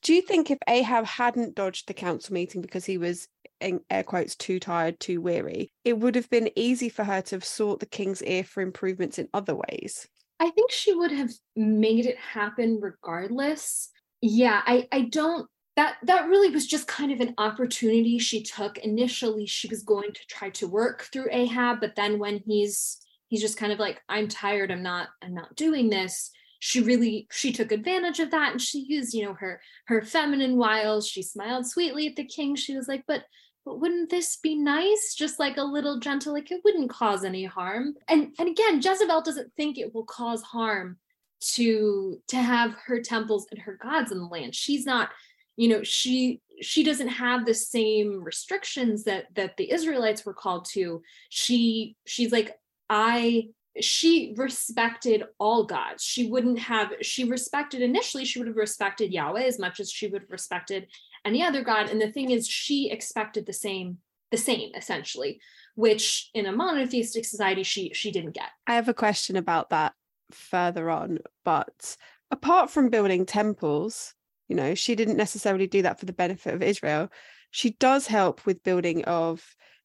Do you think if Ahab hadn't dodged the council meeting because he was in air quotes too tired, too weary, it would have been easy for her to have sought the king's ear for improvements in other ways? I think she would have made it happen regardless. Yeah i i don't that that really was just kind of an opportunity she took. Initially she was going to try to work through ahab but then when he's he's just kind of like i'm tired i'm not i'm not doing this she really she took advantage of that and she used you know her her feminine wiles. She smiled sweetly at the king. She was like but but wouldn't this be nice? Just like a little gentle, like it wouldn't cause any harm. And and again, Jezebel doesn't think it will cause harm to to have her temples and her gods in the land. She's not, you know, she she doesn't have the same restrictions that that the Israelites were called to. She she's like I she respected all gods. She wouldn't have, she respected initially, she would have respected Yahweh as much as she would have respected any other god. And the thing is, she expected the same, the same essentially, which in a monotheistic society, she she didn't get. I have a question about that further on, but apart from building temples, you know, she didn't necessarily do that for the benefit of Israel. She does help with building of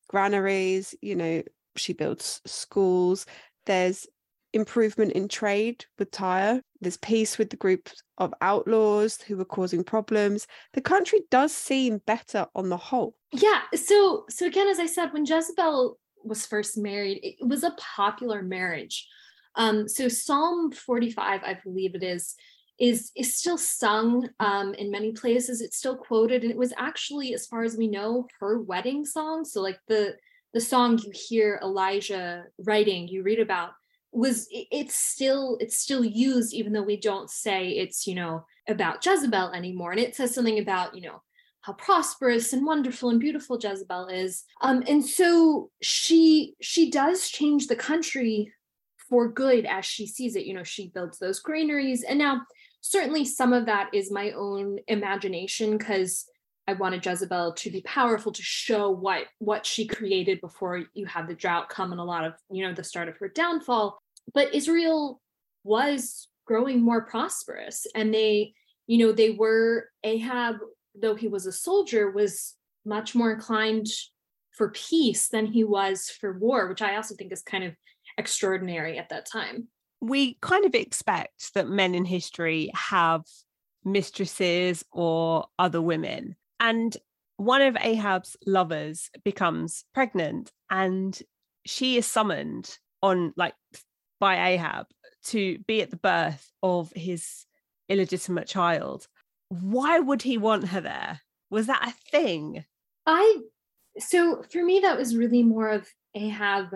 granaries, you know, she builds schools there's improvement in trade with Tyre. There's peace with the group of outlaws who were causing problems. The country does seem better on the whole. Yeah. So so again, as I said, when Jezebel was first married, it was a popular marriage. Um, so Psalm 45, I believe it is, is is still sung um, in many places. It's still quoted, and it was actually, as far as we know, her wedding song. So like the the song you hear Elijah writing, you read about, was it's still it's still used even though we don't say it's you know about Jezebel anymore, and it says something about you know how prosperous and wonderful and beautiful Jezebel is. Um, and so she she does change the country for good as she sees it. You know, she builds those granaries, and now certainly some of that is my own imagination because I wanted Jezebel to be powerful to show what what she created before you had the drought come and a lot of you know the start of her downfall. But Israel was growing more prosperous, and they you know they were Ahab though he was a soldier was much more inclined for peace than he was for war, which I also think is kind of extraordinary at that time. We kind of expect that men in history have mistresses or other women and one of Ahab's lovers becomes pregnant and she is summoned on like by Ahab to be at the birth of his illegitimate child. Why would he want her there? Was that a thing? I so for me that was really more of Ahab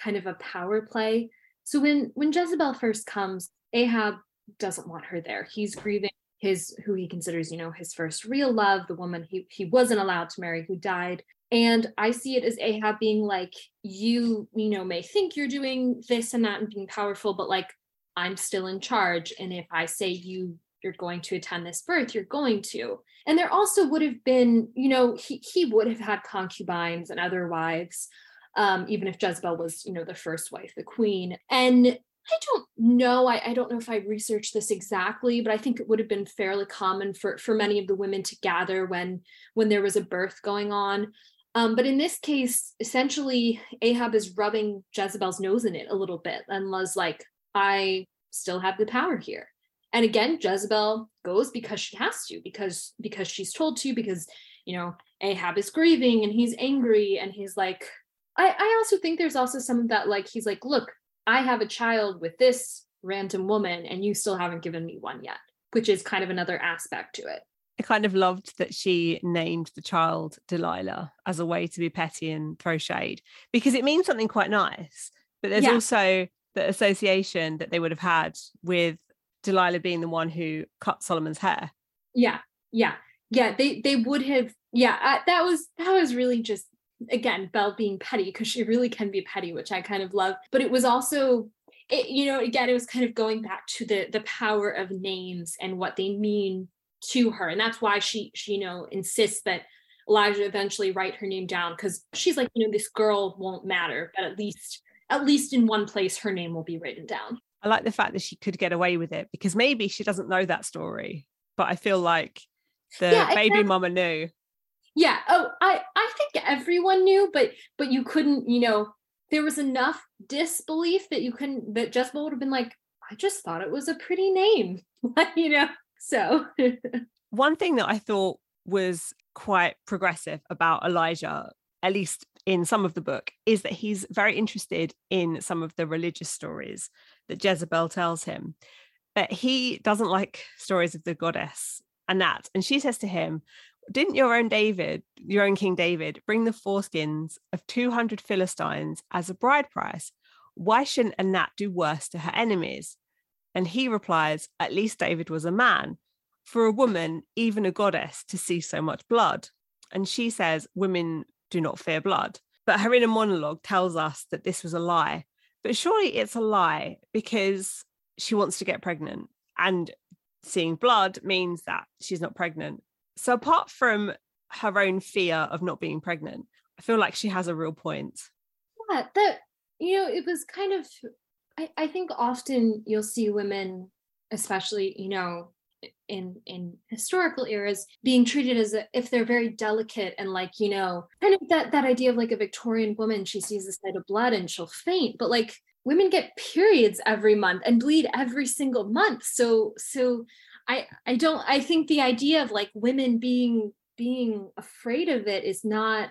kind of a power play. So when when Jezebel first comes, Ahab doesn't want her there. He's grieving his who he considers you know his first real love the woman he, he wasn't allowed to marry who died and i see it as ahab being like you you know may think you're doing this and that and being powerful but like i'm still in charge and if i say you you're going to attend this birth you're going to and there also would have been you know he, he would have had concubines and other wives um, even if jezebel was you know the first wife the queen and I don't know. I, I, don't know if I researched this exactly, but I think it would have been fairly common for for many of the women to gather when when there was a birth going on. Um, but in this case, essentially, Ahab is rubbing Jezebel's nose in it a little bit and was like, "I still have the power here." And again, Jezebel goes because she has to, because because she's told to, because you know Ahab is grieving and he's angry and he's like, I, I also think there's also some of that like he's like, look, I have a child with this random woman and you still haven't given me one yet, which is kind of another aspect to it. I kind of loved that she named the child Delilah as a way to be petty and throw shade because it means something quite nice. But there's yeah. also the association that they would have had with Delilah being the one who cut Solomon's hair. Yeah, yeah, yeah. They they would have. Yeah, uh, that was that was really just again belle being petty because she really can be petty which i kind of love but it was also it, you know again it was kind of going back to the the power of names and what they mean to her. And that's why she she you know insists that elijah eventually write her name down because she's like you know this girl won't matter but at least at least in one place her name will be written down. I like the fact that she could get away with it because maybe she doesn't know that story but i feel like the yeah, baby mama knew. Yeah. Oh i i think everyone knew but but you couldn't you know there was enough disbelief that you couldn't that jezebel would have been like i just thought it was a pretty name you know so one thing that i thought was quite progressive about elijah at least in some of the book is that he's very interested in some of the religious stories that jezebel tells him but he doesn't like stories of the goddess Anat. And she says to him, Didn't your own David, your own King David, bring the foreskins of 200 Philistines as a bride price? Why shouldn't Anat do worse to her enemies? And he replies, At least David was a man. For a woman, even a goddess, to see so much blood. And she says, Women do not fear blood. But her inner monologue tells us that this was a lie. But surely it's a lie because she wants to get pregnant. And seeing blood means that she's not pregnant. So, apart from her own fear of not being pregnant, I feel like she has a real point. Yeah, that, you know, it was kind of, I, I think often you'll see women, especially, you know, in in historical eras being treated as a, if they're very delicate and like you know kind of that that idea of like a victorian woman she sees the sight of blood and she'll faint but like women get periods every month and bleed every single month. So so i i don't i think the idea of like women being being afraid of it is not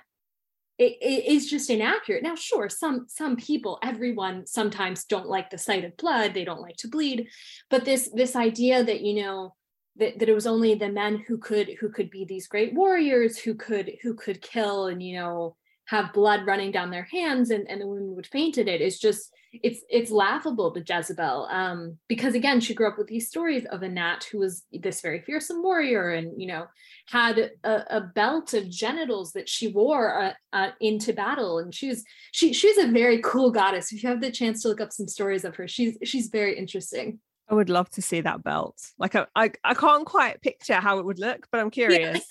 it, it is just inaccurate. Now sure some some people everyone sometimes don't like the sight of blood they don't like to bleed but this this idea that you know that, that it was only the men who could who could be these great warriors who could who could kill and you know have blood running down their hands and, and the women would faint at it it's just it's it's laughable to Jezebel um, because again she grew up with these stories of Anat who was this very fearsome warrior and you know had a, a belt of genitals that she wore uh, uh, into battle and she's she she's a very cool goddess if you have the chance to look up some stories of her she's she's very interesting I would love to see that belt. Like I, I, I can't quite picture how it would look, but I'm curious. Yeah.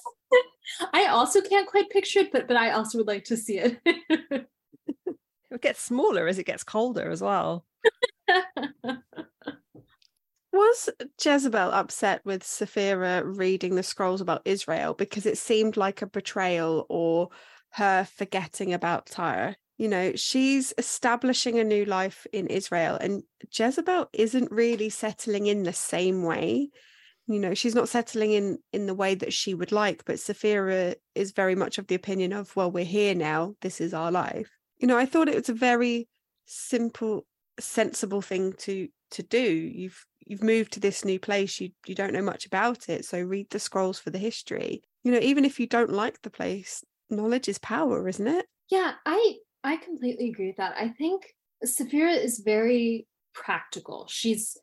I also can't quite picture it, but but I also would like to see it. it gets smaller as it gets colder as well. Was Jezebel upset with Sapphira reading the scrolls about Israel because it seemed like a betrayal or her forgetting about Tyre? you know, she's establishing a new life in Israel, and Jezebel isn't really settling in the same way. You know, she's not settling in in the way that she would like, but Sapphira is very much of the opinion of, well, we're here now, this is our life. You know, I thought it was a very simple, sensible thing to to do. You've you've moved to this new place, you you don't know much about it, so read the scrolls for the history. You know, even if you don't like the place, knowledge is power, isn't it? Yeah, I I completely agree with that. I think Sapphira is very practical. She's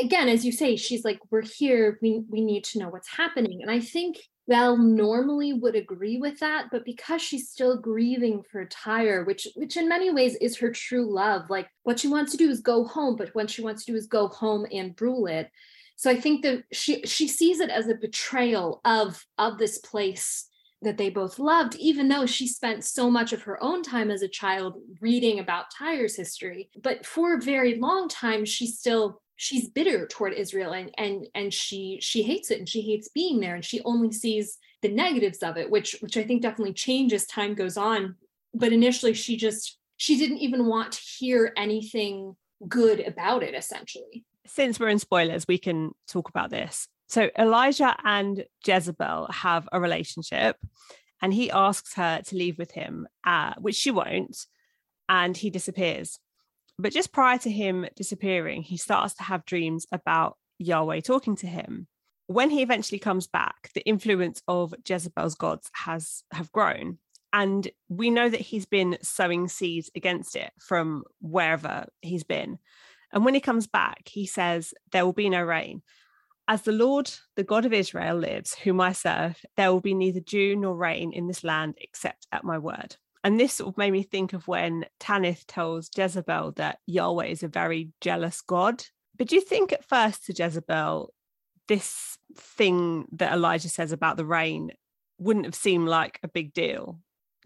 again, as you say, she's like, we're here, we we need to know what's happening. And I think Belle normally would agree with that, but because she's still grieving for Tyre, which which in many ways is her true love, like what she wants to do is go home, but what she wants to do is go home and rule it. So I think that she she sees it as a betrayal of of this place that they both loved, even though she spent so much of her own time as a child reading about Tyre's history. But for a very long time, she still she's bitter toward Israel and and and she she hates it and she hates being there and she only sees the negatives of it, which which I think definitely changes time goes on. But initially she just she didn't even want to hear anything good about it essentially. Since we're in spoilers, we can talk about this. So Elijah and Jezebel have a relationship, and he asks her to leave with him, uh, which she won't, and he disappears. But just prior to him disappearing, he starts to have dreams about Yahweh talking to him. When he eventually comes back, the influence of Jezebel's gods has have grown. And we know that he's been sowing seeds against it from wherever he's been. And when he comes back, he says, There will be no rain. As the Lord, the God of Israel, lives, whom I serve, there will be neither dew nor rain in this land except at my word. And this sort of made me think of when Tanith tells Jezebel that Yahweh is a very jealous God. But do you think at first to Jezebel, this thing that Elijah says about the rain wouldn't have seemed like a big deal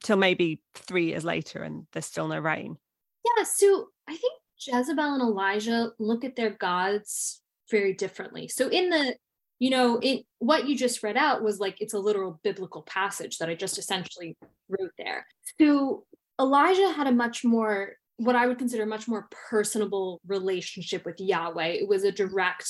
till maybe three years later and there's still no rain? Yeah. So I think Jezebel and Elijah look at their gods very differently. So in the you know, it what you just read out was like it's a literal biblical passage that I just essentially wrote there. So Elijah had a much more what I would consider a much more personable relationship with Yahweh. It was a direct,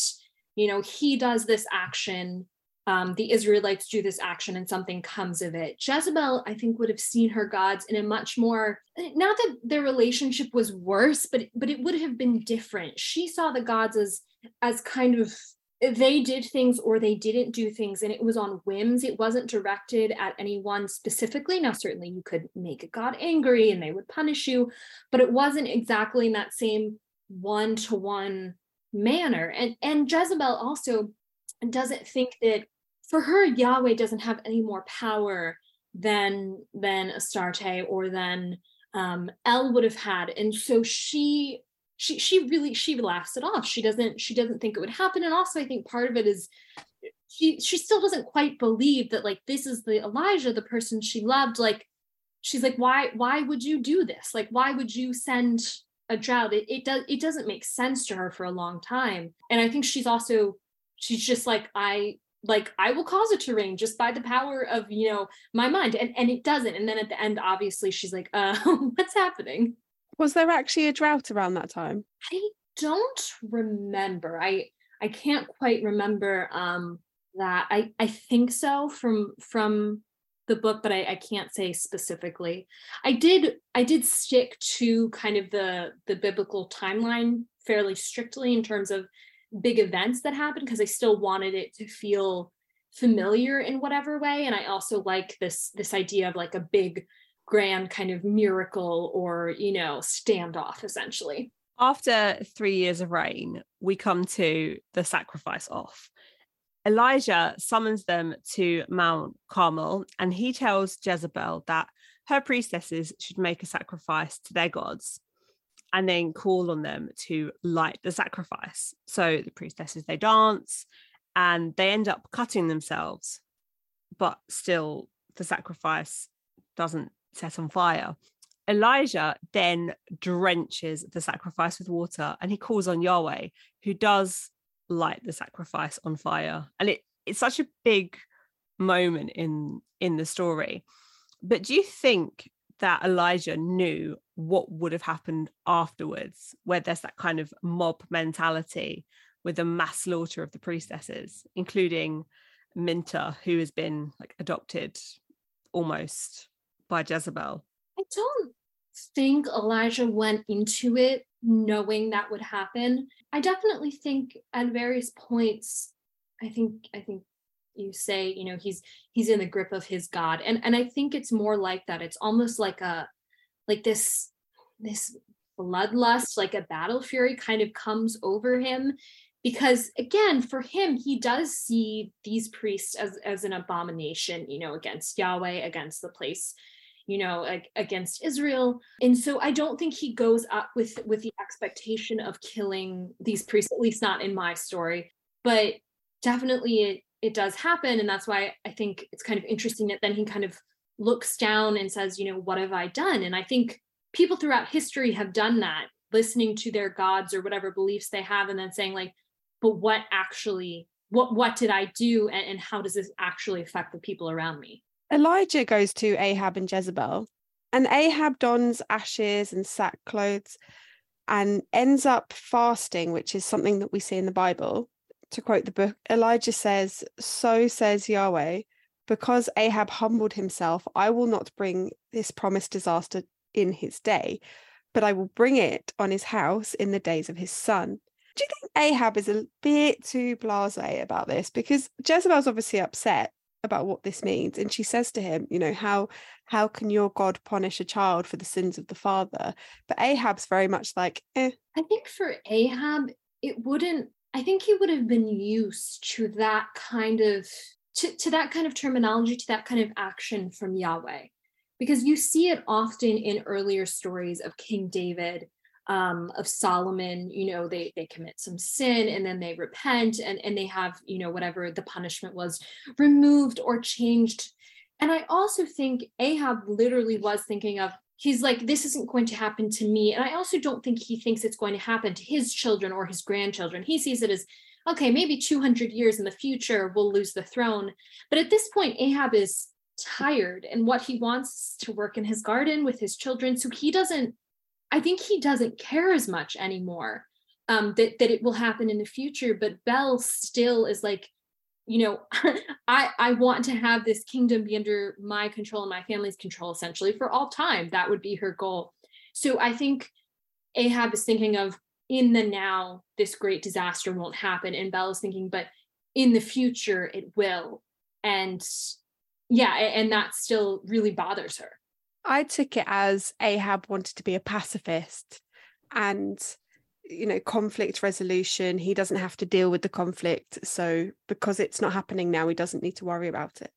you know, he does this action, um, the Israelites do this action, and something comes of it. Jezebel, I think, would have seen her gods in a much more not that their relationship was worse, but but it would have been different. She saw the gods as as kind of they did things or they didn't do things and it was on whims. It wasn't directed at anyone specifically. Now certainly you could make a god angry and they would punish you but it wasn't exactly in that same one to one manner. And and Jezebel also doesn't think that for her Yahweh doesn't have any more power than than Astarte or than um, El would have had. And so she she she really she laughs it off. She doesn't she doesn't think it would happen. And also i think part of it is she she still doesn't quite believe that like this is the elijah the person she loved. Like she's like why why would you do this? Like why would you send a drought? It, it does it doesn't make sense to her for a long time. And i think she's also she's just like i like i will cause it to rain just by the power of you know my mind. And and it doesn't. And then at the end obviously she's like uh what's happening was there actually a drought around that time? I don't remember. I I can't quite remember um that. I I think so from from the book, but I, I can't say specifically. I did I did stick to kind of the the biblical timeline fairly strictly in terms of big events that happened because I still wanted it to feel familiar in whatever way. And I also like this this idea of like a big grand kind of miracle or, you know, standoff essentially. After three years of rain, we come to the sacrifice off. Elijah summons them to Mount Carmel and he tells Jezebel that her priestesses should make a sacrifice to their gods and then call on them to light the sacrifice. So the priestesses they dance and they end up cutting themselves, but still the sacrifice doesn't set on fire. Elijah then drenches the sacrifice with water and he calls on Yahweh, who does light the sacrifice on fire. And it, it's such a big moment in in the story. But do you think that Elijah knew what would have happened afterwards, where there's that kind of mob mentality with the mass slaughter of the priestesses, including Minta, who has been like adopted almost by Jezebel? I don't think Elijah went into it knowing that would happen. I definitely think at various points, I think I think you say, you know, he's he's in the grip of his God. And and I think it's more like that. It's almost like a like this this bloodlust, like a battle fury kind of comes over him because again for him he does see these priests as as an abomination you know against yahweh against the place you know like against israel. And so i don't think he goes up with with the expectation of killing these priests at least not in my story. But definitely it it does happen. And that's why i think it's kind of interesting that then he kind of looks down and says you know what have i done? And i think people throughout history have done that listening to their gods or whatever beliefs they have and then saying like but what actually what what did i do and, and how does this actually affect the people around me Elijah goes to Ahab and Jezebel, and Ahab dons ashes and sackclothes and ends up fasting, which is something that we see in the Bible. To quote the book, Elijah says, So says Yahweh, because Ahab humbled himself, I will not bring this promised disaster in his day, but I will bring it on his house in the days of his son. Do you think Ahab is a bit too blase about this? Because Jezebel's obviously upset about what this means and she says to him you know how how can your god punish a child for the sins of the father but ahab's very much like eh. i think for ahab it wouldn't i think he would have been used to that kind of to, to that kind of terminology to that kind of action from yahweh because you see it often in earlier stories of king david um, of Solomon, you know, they they commit some sin and then they repent and and they have, you know, whatever the punishment was removed or changed. And I also think Ahab literally was thinking of he's like this isn't going to happen to me and I also don't think he thinks it's going to happen to his children or his grandchildren. He sees it as okay, maybe 200 years in the future we'll lose the throne. But at this point Ahab is tired and what he wants to work in his garden with his children so he doesn't I think he doesn't care as much anymore um, that that it will happen in the future. But Bel still is like, you know, I I want to have this kingdom be under my control and my family's control essentially for all time. That would be her goal. So I think Ahab is thinking of in the now, this great disaster won't happen. And Bell is thinking, but in the future, it will. And yeah, and that still really bothers her. I took it as Ahab wanted to be a pacifist and you know conflict resolution. He doesn't have to deal with the conflict. So because it's not happening now he doesn't need to worry about it.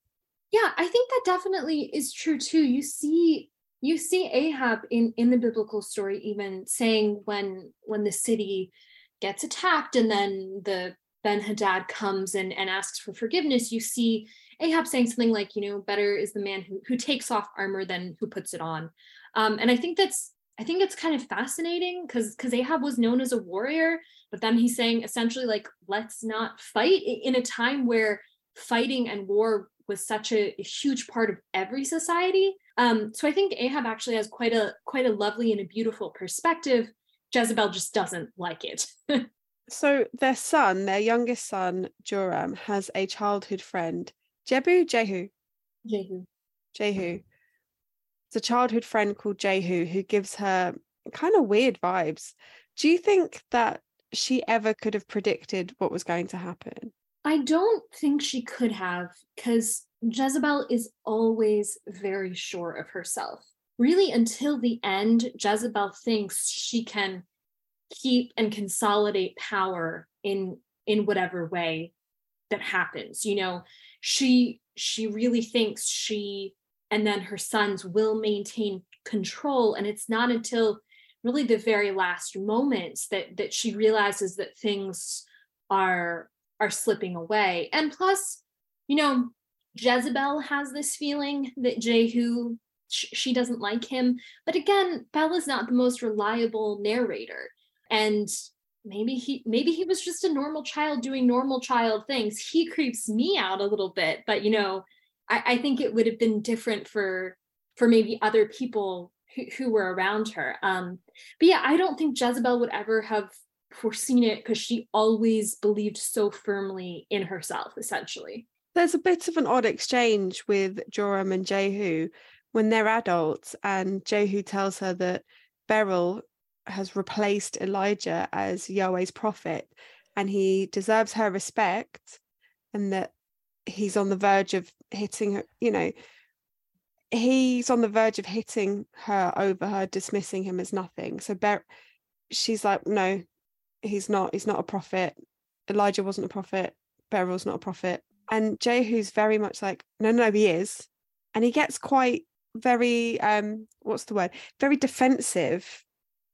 Yeah i think that definitely is true too. You see you see ahab in in the biblical story even saying when when the city gets attacked and then the ben hadad comes and and asks for forgiveness you see Ahab saying something like, you know, better is the man who, who takes off armor than who puts it on. Um, and I think that's I think it's kind of fascinating because because Ahab was known as a warrior, but then he's saying essentially like let's not fight in a time where fighting and war was such a, a huge part of every society. Um, so I think Ahab actually has quite a quite a lovely and a beautiful perspective. Jezebel just doesn't like it. so their son, their youngest son, Joram, has a childhood friend Jebu, Jehu. Jehu. Jehu. It's a childhood friend called Jehu who gives her kind of weird vibes. Do you think that she ever could have predicted what was going to happen? I don't think she could have because Jezebel is always very sure of herself. Really, until the end, Jezebel thinks she can keep and consolidate power in in whatever way that happens. You know, she she really thinks she and then her sons will maintain control. And it's not until really the very last moments that that she realizes that things are are slipping away. And plus you know jezebel has this feeling that jehu she doesn't like him. But again bella's not the most reliable narrator. And maybe he maybe he was just a normal child doing normal child things. He creeps me out a little bit but you know i, I think it would have been different for for maybe other people who, who were around her. Um but yeah i don't think jezebel would ever have foreseen it because she always believed so firmly in herself essentially. There's a bit of an odd exchange with joram and jehu when they're adults and jehu tells her that beryl has replaced Elijah as Yahweh's prophet and he deserves her respect and that he's on the verge of hitting her, you know, he's on the verge of hitting her over her, dismissing him as nothing. So Ber- she's like, no, he's not, he's not a prophet. Elijah wasn't a prophet. Beryl's not a prophet. And Jehu's very much like, no, no, he is. And he gets quite very um what's the word very defensive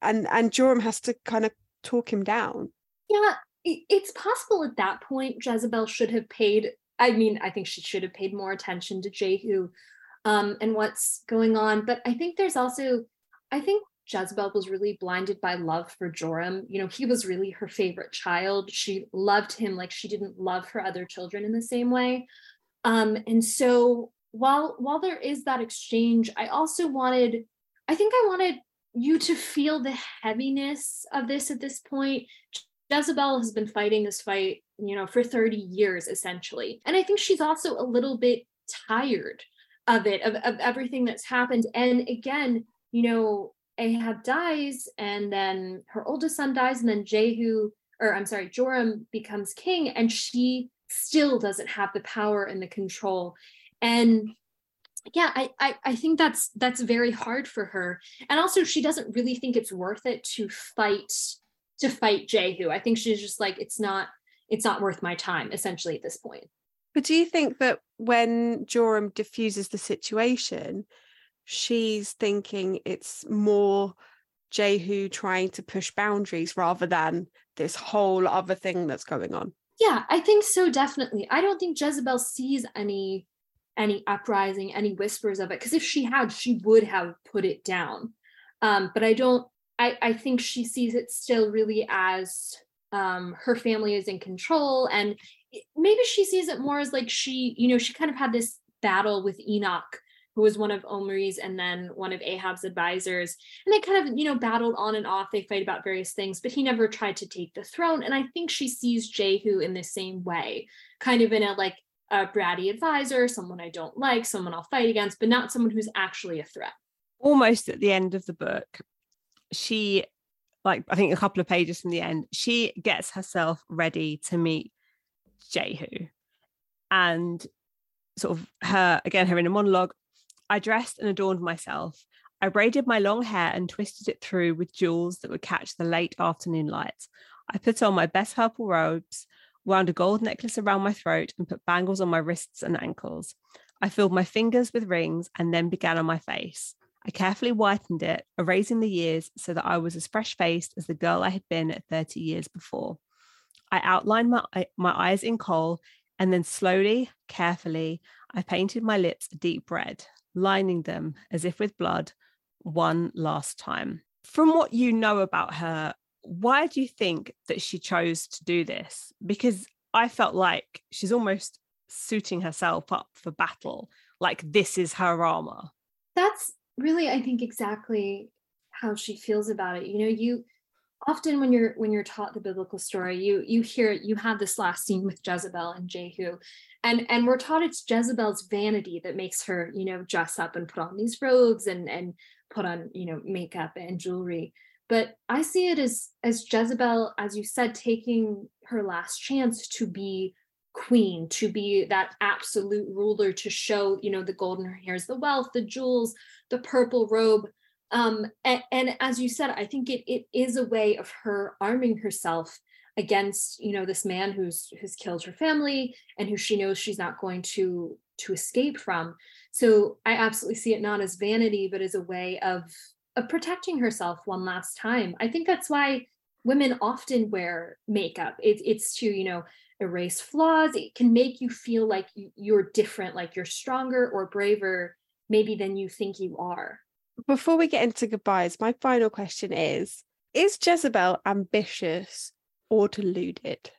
and and Joram has to kind of talk him down. Yeah, it's possible at that point Jezebel should have paid. I mean, I think she should have paid more attention to Jehu um, and what's going on. But I think there's also, I think Jezebel was really blinded by love for Joram. You know, he was really her favorite child. She loved him like she didn't love her other children in the same way. Um, and so while while there is that exchange, I also wanted, I think I wanted you to feel the heaviness of this at this point. Jezebel has been fighting this fight, you know, for 30 years essentially. And I think she's also a little bit tired of it, of, of everything that's happened. And again, you know, Ahab dies, and then her oldest son dies, and then Jehu, or I'm sorry, Joram becomes king, and she still doesn't have the power and the control. And yeah I, I i think that's that's very hard for her. And also she doesn't really think it's worth it to fight to fight jehu. I think she's just like it's not it's not worth my time essentially at this point. But do you think that when joram diffuses the situation she's thinking it's more jehu trying to push boundaries rather than this whole other thing that's going on? Yeah i think so definitely. I don't think jezebel sees any any uprising, any whispers of it. Because if she had, she would have put it down. Um, but I don't. I, I think she sees it still really as um, her family is in control, and maybe she sees it more as like she, you know, she kind of had this battle with Enoch, who was one of Omri's and then one of Ahab's advisors. And they kind of, you know, battled on and off. They fight about various things, but he never tried to take the throne. And I think she sees Jehu in the same way, kind of in a like a bratty advisor, someone I don't like, someone I'll fight against, but not someone who's actually a threat. Almost at the end of the book, she like I think a couple of pages from the end, she gets herself ready to meet Jehu. And sort of her, again, her inner monologue. I dressed and adorned myself. I braided my long hair and twisted it through with jewels that would catch the late afternoon light. I put on my best purple robes, wound a gold necklace around my throat, and put bangles on my wrists and ankles. I filled my fingers with rings and then began on my face. I carefully whitened it, erasing the years so that I was as fresh faced as the girl I had been 30 years before. I outlined my, my eyes in kohl, and then slowly, carefully, I painted my lips a deep red, lining them as if with blood one last time. From what you know about her, why do you think that she chose to do this? Because I felt like she's almost suiting herself up for battle, like this is her armor. That's really, I think, exactly how she feels about it. You know, you often when you're when you're taught the biblical story you you hear you have this last scene with jezebel and jehu and and we're taught it's jezebel's vanity that makes her you know dress up and put on these robes and and put on you know makeup and jewelry but i see it as as jezebel as you said taking her last chance to be queen to be that absolute ruler to show you know the gold in golden hairs the wealth the jewels the purple robe um, and, and, as you said, I think it it is a way of her arming herself against you know this man who's who's killed her family and who she knows she's not going to to escape from. So I absolutely see it not as vanity, but as a way of of protecting herself one last time. I think that's why women often wear makeup. It, it's to you know erase flaws. It can make you feel like you're different, like you're stronger or braver maybe than you think you are before we get into goodbyes, my final question is Is Jezebel ambitious or deluded?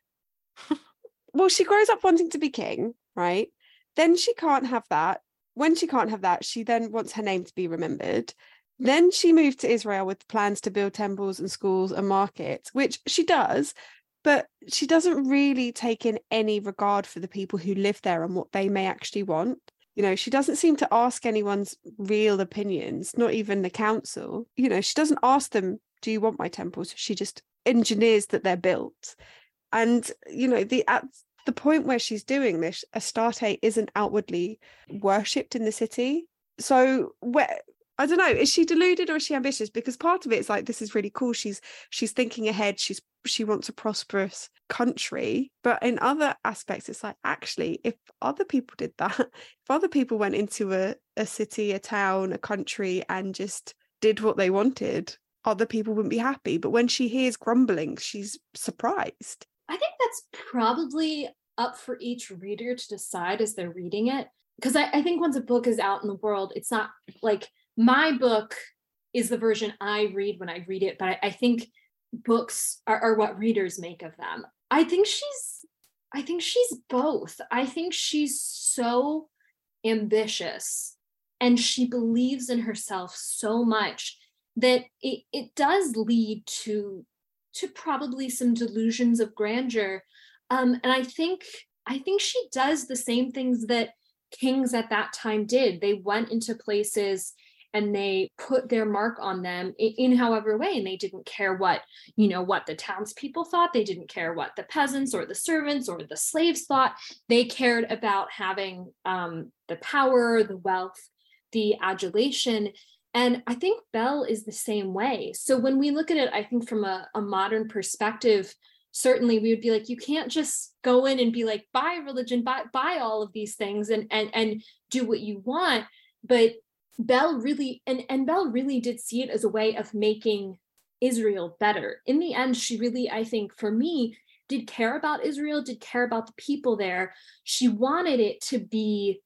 well, she grows up wanting to be king, right? Then she can't have that. When she can't have that, she then wants her name to be remembered. Then she moved to Israel with plans to build temples and schools and markets, which she does, but she doesn't really take in any regard for the people who live there and what they may actually want. You know she doesn't seem to ask anyone's real opinions not even the council. You know she doesn't ask them do you want my temples? She just engineers that they're built. And you know the at the point where she's doing this astarte isn't outwardly worshipped in the city. So where I don't know. Is she deluded or is she ambitious? Because part of it is like this is really cool. She's she's thinking ahead. She's she wants a prosperous country. But in other aspects, it's like actually, if other people did that, if other people went into a, a city, a town, a country and just did what they wanted, other people wouldn't be happy. But when she hears grumbling, she's surprised. I think that's probably up for each reader to decide as they're reading it. Because I, I think once a book is out in the world, it's not like my book is the version I read when I read it, but I, I think books are, are what readers make of them. I think she's I think she's both. I think she's so ambitious and she believes in herself so much that it, it does lead to to probably some delusions of grandeur. Um, and I think I think she does the same things that kings at that time did. They went into places and they put their mark on them in, in, however way and they didn't care what you know what the townspeople thought they didn't care what the peasants or the servants or the slaves thought. They cared about having um, the power the wealth the adulation and i think bell is the same way. So when we look at it i think from a, a modern perspective certainly we would be like you can't just go in and be like buy religion buy buy all of these things and and and do what you want. But Belle really and, and Bell really did see it as a way of making Israel better. In the end, she really, I think, for me, did care about Israel, did care about the people there. She wanted it to be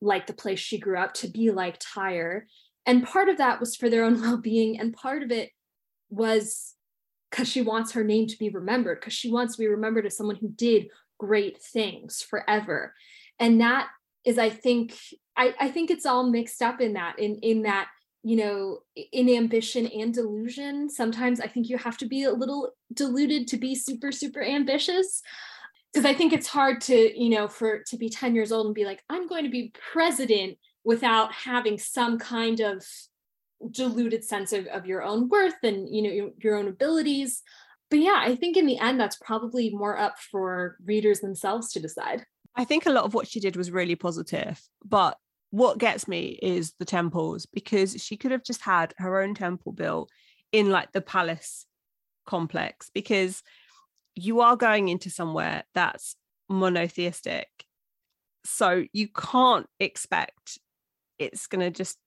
like the place she grew up, to be like Tyre. And part of that was for their own well-being, and part of it was because she wants her name to be remembered, because she wants to be remembered as someone who did great things forever. And that is, I think, I, I think it's all mixed up in that in in that you know in ambition and delusion sometimes i think you have to be a little deluded to be super super ambitious. Because i think it's hard to you know for to be 10 years old and be like i'm going to be president without having some kind of deluded sense of, of your own worth and you know your, your own abilities. But yeah i think in the end that's probably more up for readers themselves to decide. I think a lot of what she did was really positive but what gets me is the temples because she could have just had her own temple built in like the palace complex because you are going into somewhere that's monotheistic. So you can't expect it's going to just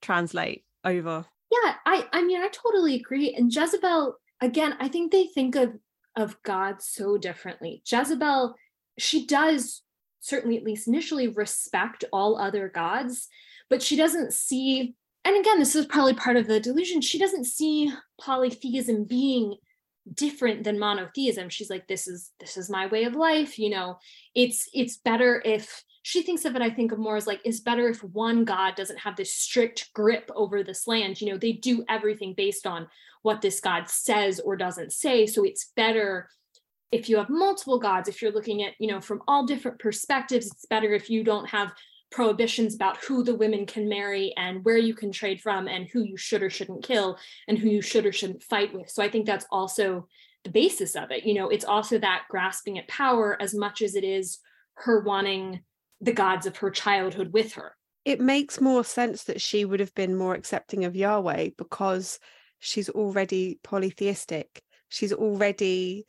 translate over. Yeah i i mean i totally agree and jezebel again i think they think of of god so differently. Jezebel she does certainly at least initially respect all other gods but she doesn't see and again this is probably part of the delusion she doesn't see polytheism being different than monotheism. She's like this is this is my way of life you know it's it's better if she thinks of it i think of more as like it's better if one god doesn't have this strict grip over this land you know they do everything based on what this god says or doesn't say so it's better if you have multiple gods if you're looking at you know from all different perspectives it's better if you don't have prohibitions about who the women can marry and where you can trade from and who you should or shouldn't kill and who you should or shouldn't fight with. So I think that's also the basis of it. You know, it's also that grasping at power as much as it is her wanting the gods of her childhood with her. It makes more sense that she would have been more accepting of Yahweh because she's already polytheistic. She's already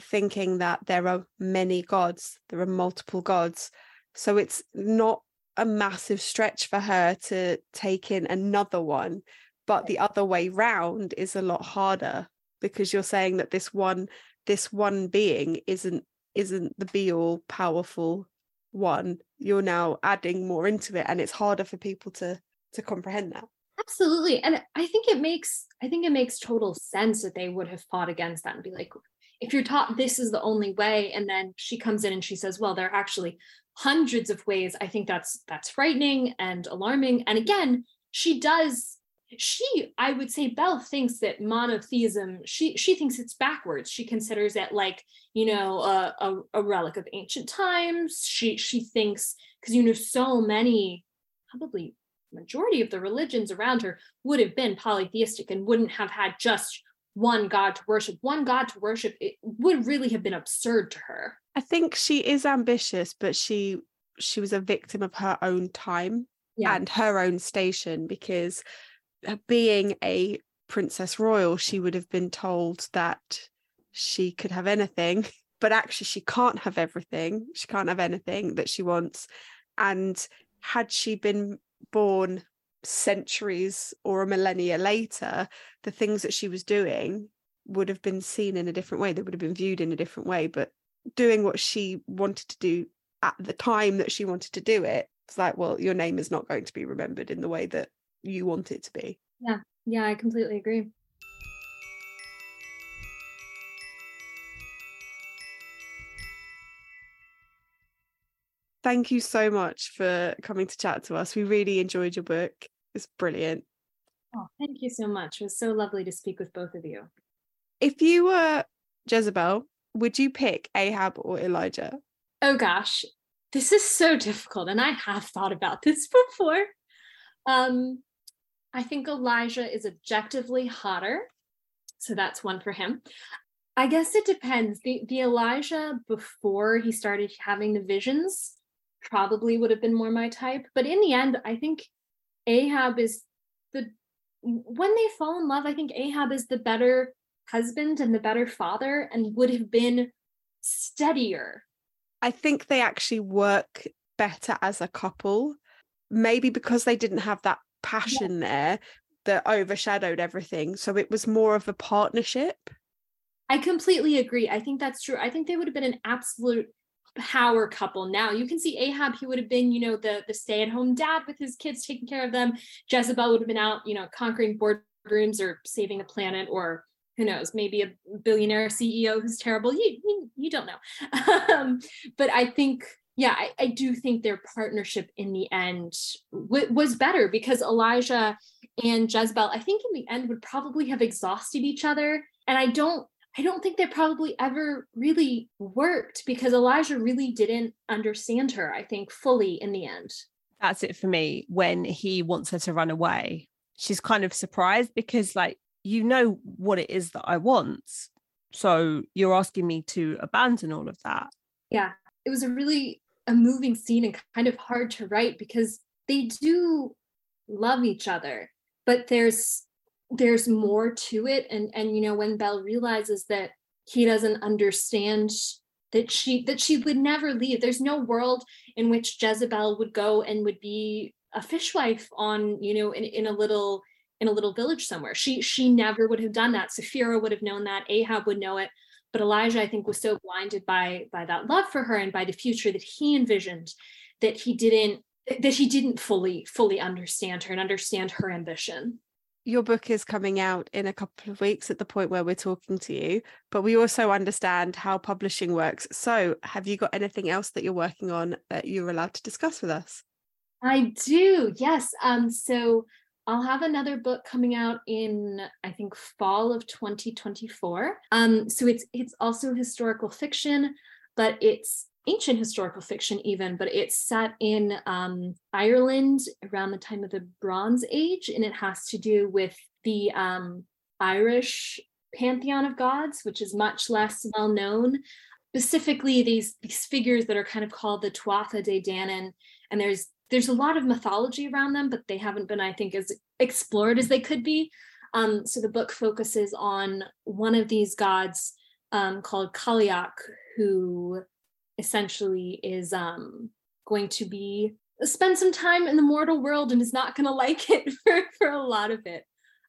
thinking that there are many gods, there are multiple gods. So it's not a massive stretch for her to take in another one but the other way round is a lot harder because you're saying that this one this one being isn't isn't the be all powerful one. You're now adding more into it and it's harder for people to to comprehend that. Absolutely. And i think it makes i think it makes total sense that they would have fought against that and be like if you're taught this is the only way and then she comes in and she says well there are actually hundreds of ways i think that's that's frightening and alarming. And again she does she i would say belle thinks that monotheism she she thinks it's backwards. She considers it like you know a, a, a relic of ancient times. She she thinks because you know so many probably majority of the religions around her would have been polytheistic and wouldn't have had just one god to worship one god to worship it would really have been absurd to her. I think she is ambitious but she she was a victim of her own time yeah. and her own station because uh, being a princess royal she would have been told that she could have anything but actually she can't have everything. She can't have anything that she wants. And had she been born centuries or a millennia later, the things that she was doing would have been seen in a different way. They would have been viewed in a different way. But doing what she wanted to do at the time that she wanted to do it, it's like, well, your name is not going to be remembered in the way that you want it to be. Yeah. Yeah, I completely agree. Thank you so much for coming to chat to us. We really enjoyed your book. It's brilliant. Oh, thank you so much. It was so lovely to speak with both of you. If you were Jezebel, would you pick Ahab or Elijah? Oh gosh, this is so difficult, and I have thought about this before. Um, I think Elijah is objectively hotter, so that's one for him. I guess it depends. The the Elijah before he started having the visions probably would have been more my type, but in the end, I think Ahab is the when they fall in love, I think Ahab is the better husband and the better father and would have been steadier. I think they actually work better as a couple. Maybe because they didn't have that passion yeah. there that overshadowed everything. So it was more of a partnership. I completely agree. I think that's true. I think they would have been an absolute power couple. Now you can see ahab he would have been you know the the stay-at-home dad with his kids taking care of them. Jezebel would have been out you know conquering boardrooms or saving a planet or who knows maybe a billionaire ceo who's terrible. You you, you don't know. Um, but i think yeah I, I, do think their partnership in the end w- was better because elijah and jezebel i think in the end would probably have exhausted each other. And i don't I don't think they probably ever really worked because Elijah really didn't understand her, I think, fully in the end. That's it for me. When he wants her to run away she's kind of surprised because like you know what it is that I want. So you're asking me to abandon all of that. Yeah. It was a really a moving scene and kind of hard to write because they do love each other, but there's there's more to it. And and you know when Belle realizes that he doesn't understand that she that she would never leave there's no world in which Jezebel would go and would be a fishwife on you know in, in a little in a little village somewhere. She she never would have done that. Sapphira would have known that. Ahab would know it. But Elijah I think was so blinded by by that love for her and by the future that he envisioned that he didn't that he didn't fully fully understand her and understand her ambition your book is coming out in a couple of weeks at the point where we're talking to you, but we also understand how publishing works. So, have you got anything else that you're working on that you're allowed to discuss with us? I do. Yes. Um so I'll have another book coming out in I think fall of 2024. Um so it's it's also historical fiction, but it's ancient historical fiction even but it's set in um, ireland around the time of the bronze age and it has to do with the um, irish pantheon of gods which is much less well known specifically these these figures that are kind of called the tuatha de danann and there's there's a lot of mythology around them but they haven't been i think as explored as they could be. Um, so the book focuses on one of these gods um, called Cailleach, who essentially is um, going to be spend some time in the mortal world and is not going to like it for, for a lot of it.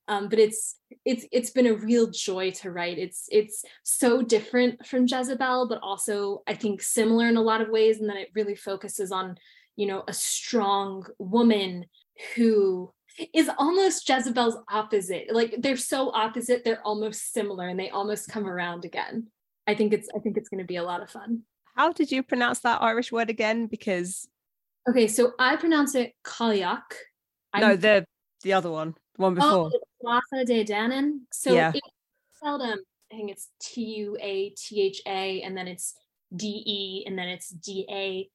Um, but it's it's it's been a real joy to write. It's it's so different from Jezebel, but also I think similar in a lot of ways, and then it really focuses on you know a strong woman who is almost Jezebel's opposite. Like they're so opposite, they're almost similar, and they almost come around again. I think it's I think it's going to be a lot of fun. How did you pronounce that Irish word again? Because okay, so I pronounce it Cailleach. No, the the other one, the one before. Oh, de Danann. So yeah. it's spelled um, I think it's T U A T H A, and then it's D E, and then it's D A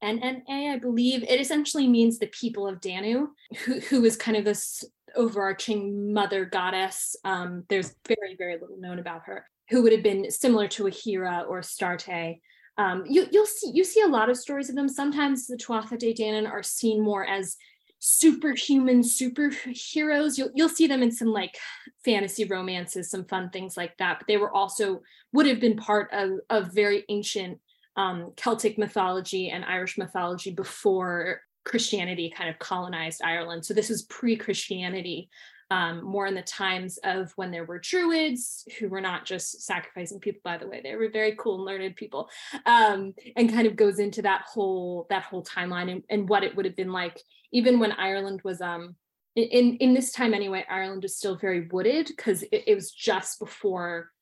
N N A, I believe. It essentially means the people of Danu, who who is kind of this overarching mother goddess. Um, there's very very little known about her. Who would have been similar to a Hera or Astarte um, you, you'll see you see a lot of stories of them. Sometimes the Tuatha De Danann are seen more as superhuman superheroes. You'll you'll see them in some like fantasy romances, some fun things like that. But they were also would have been part of of very ancient um, Celtic mythology and Irish mythology before Christianity kind of colonized Ireland. So this is pre-Christianity um, more in the times of when there were druids who were not just sacrificing people by the way they were very cool and learned people um, and kind of goes into that whole that whole timeline and, and what it would have been like even when ireland was um in in this time anyway ireland was still very wooded because it, it was just before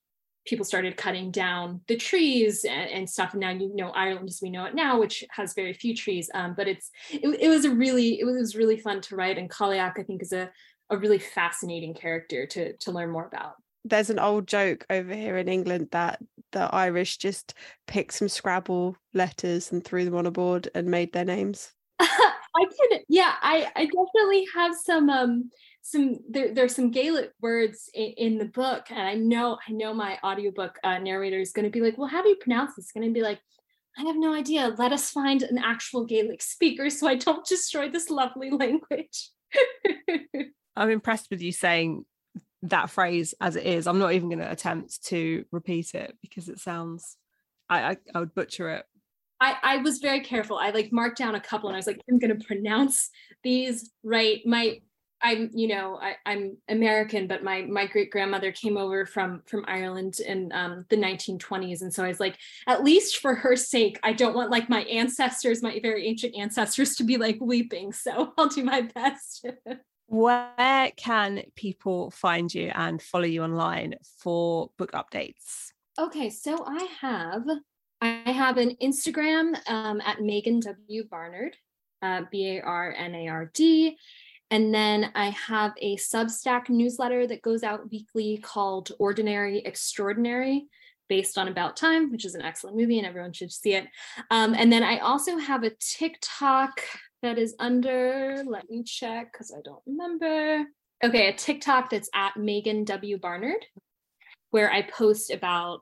people started cutting down the trees and, and, stuff. And now you know Ireland as we know it now, which has very few trees. Um, but it's it, it, was a really it was really fun to write. And Cailleach, I think, is a a really fascinating character to to learn more about. There's an old joke over here in England that the Irish just picked some Scrabble letters and threw them on a board and made their names. I can, yeah, I I definitely have some um some there, there's some Gaelic words in, in, the book, and I know I know my audiobook uh, narrator is going to be like, well, how do you pronounce this? Going to be like, I have no idea. Let us find an actual Gaelic speaker so I don't destroy this lovely language. I'm impressed with you saying that phrase as it is. I'm not even going to attempt to repeat it because it sounds, I, I, I would butcher it. I, I was very careful. I like marked down a couple and I was like, I'm going to pronounce these right. My, I'm, you know, I, am American, but my my great grandmother came over from from Ireland in um, the 1920s, and so I was like, at least for her sake, I don't want like my ancestors, my very ancient ancestors, to be like weeping. So I'll do my best. where can people find you and follow you online for book updates? Okay, so I have I have an Instagram um, at Megan W Barnard, uh, B A R N A R D, and then I have a Substack newsletter that goes out weekly called Ordinary Extraordinary based on About Time, which is an excellent movie and everyone should see it. Um, and then I also have a TikTok that is under, let me check because I don't remember. Okay, a TikTok that's at Megan W. Barnard, where I post about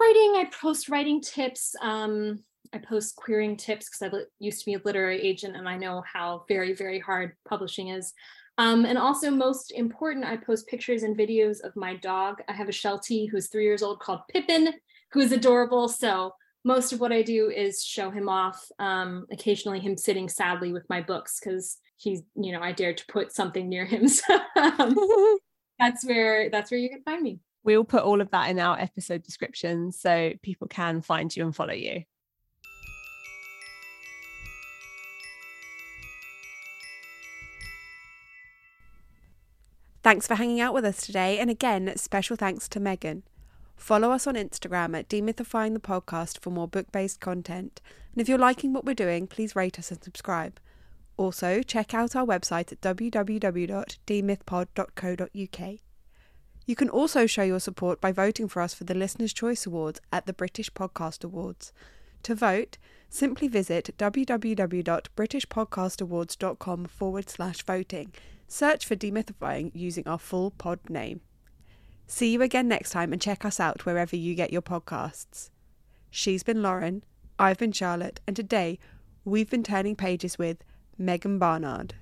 writing. I post writing tips. Um, I post querying tips because I used to be a literary agent and I know how very, very hard publishing is. Um, and also, most important, I post pictures and videos of my dog. I have a Sheltie who's three years old called Pippin, who is adorable. So most of what I do is show him off. Um, occasionally, him sitting sadly with my books because he's, you know, I dare to put something near him. So um, that's where that's where you can find me. We'll put all of that in our episode description so people can find you and follow you. Thanks for hanging out with us today. And again, special thanks to Megan. Follow us on Instagram at Demythifying the Podcast for more book based content. And if you're liking what we're doing, please rate us and subscribe. Also, check out our website at www.demythpod.co.uk. You can also show your support by voting for us for the Listener's Choice Awards at the British Podcast Awards. To vote, simply visit www.britishpodcastawards.com forward slash voting. Search for Demythifying using our full pod name. See you again next time and check us out wherever you get your podcasts. She's been Lauren, I've been Charlotte, and today we've been turning pages with Megan Barnard.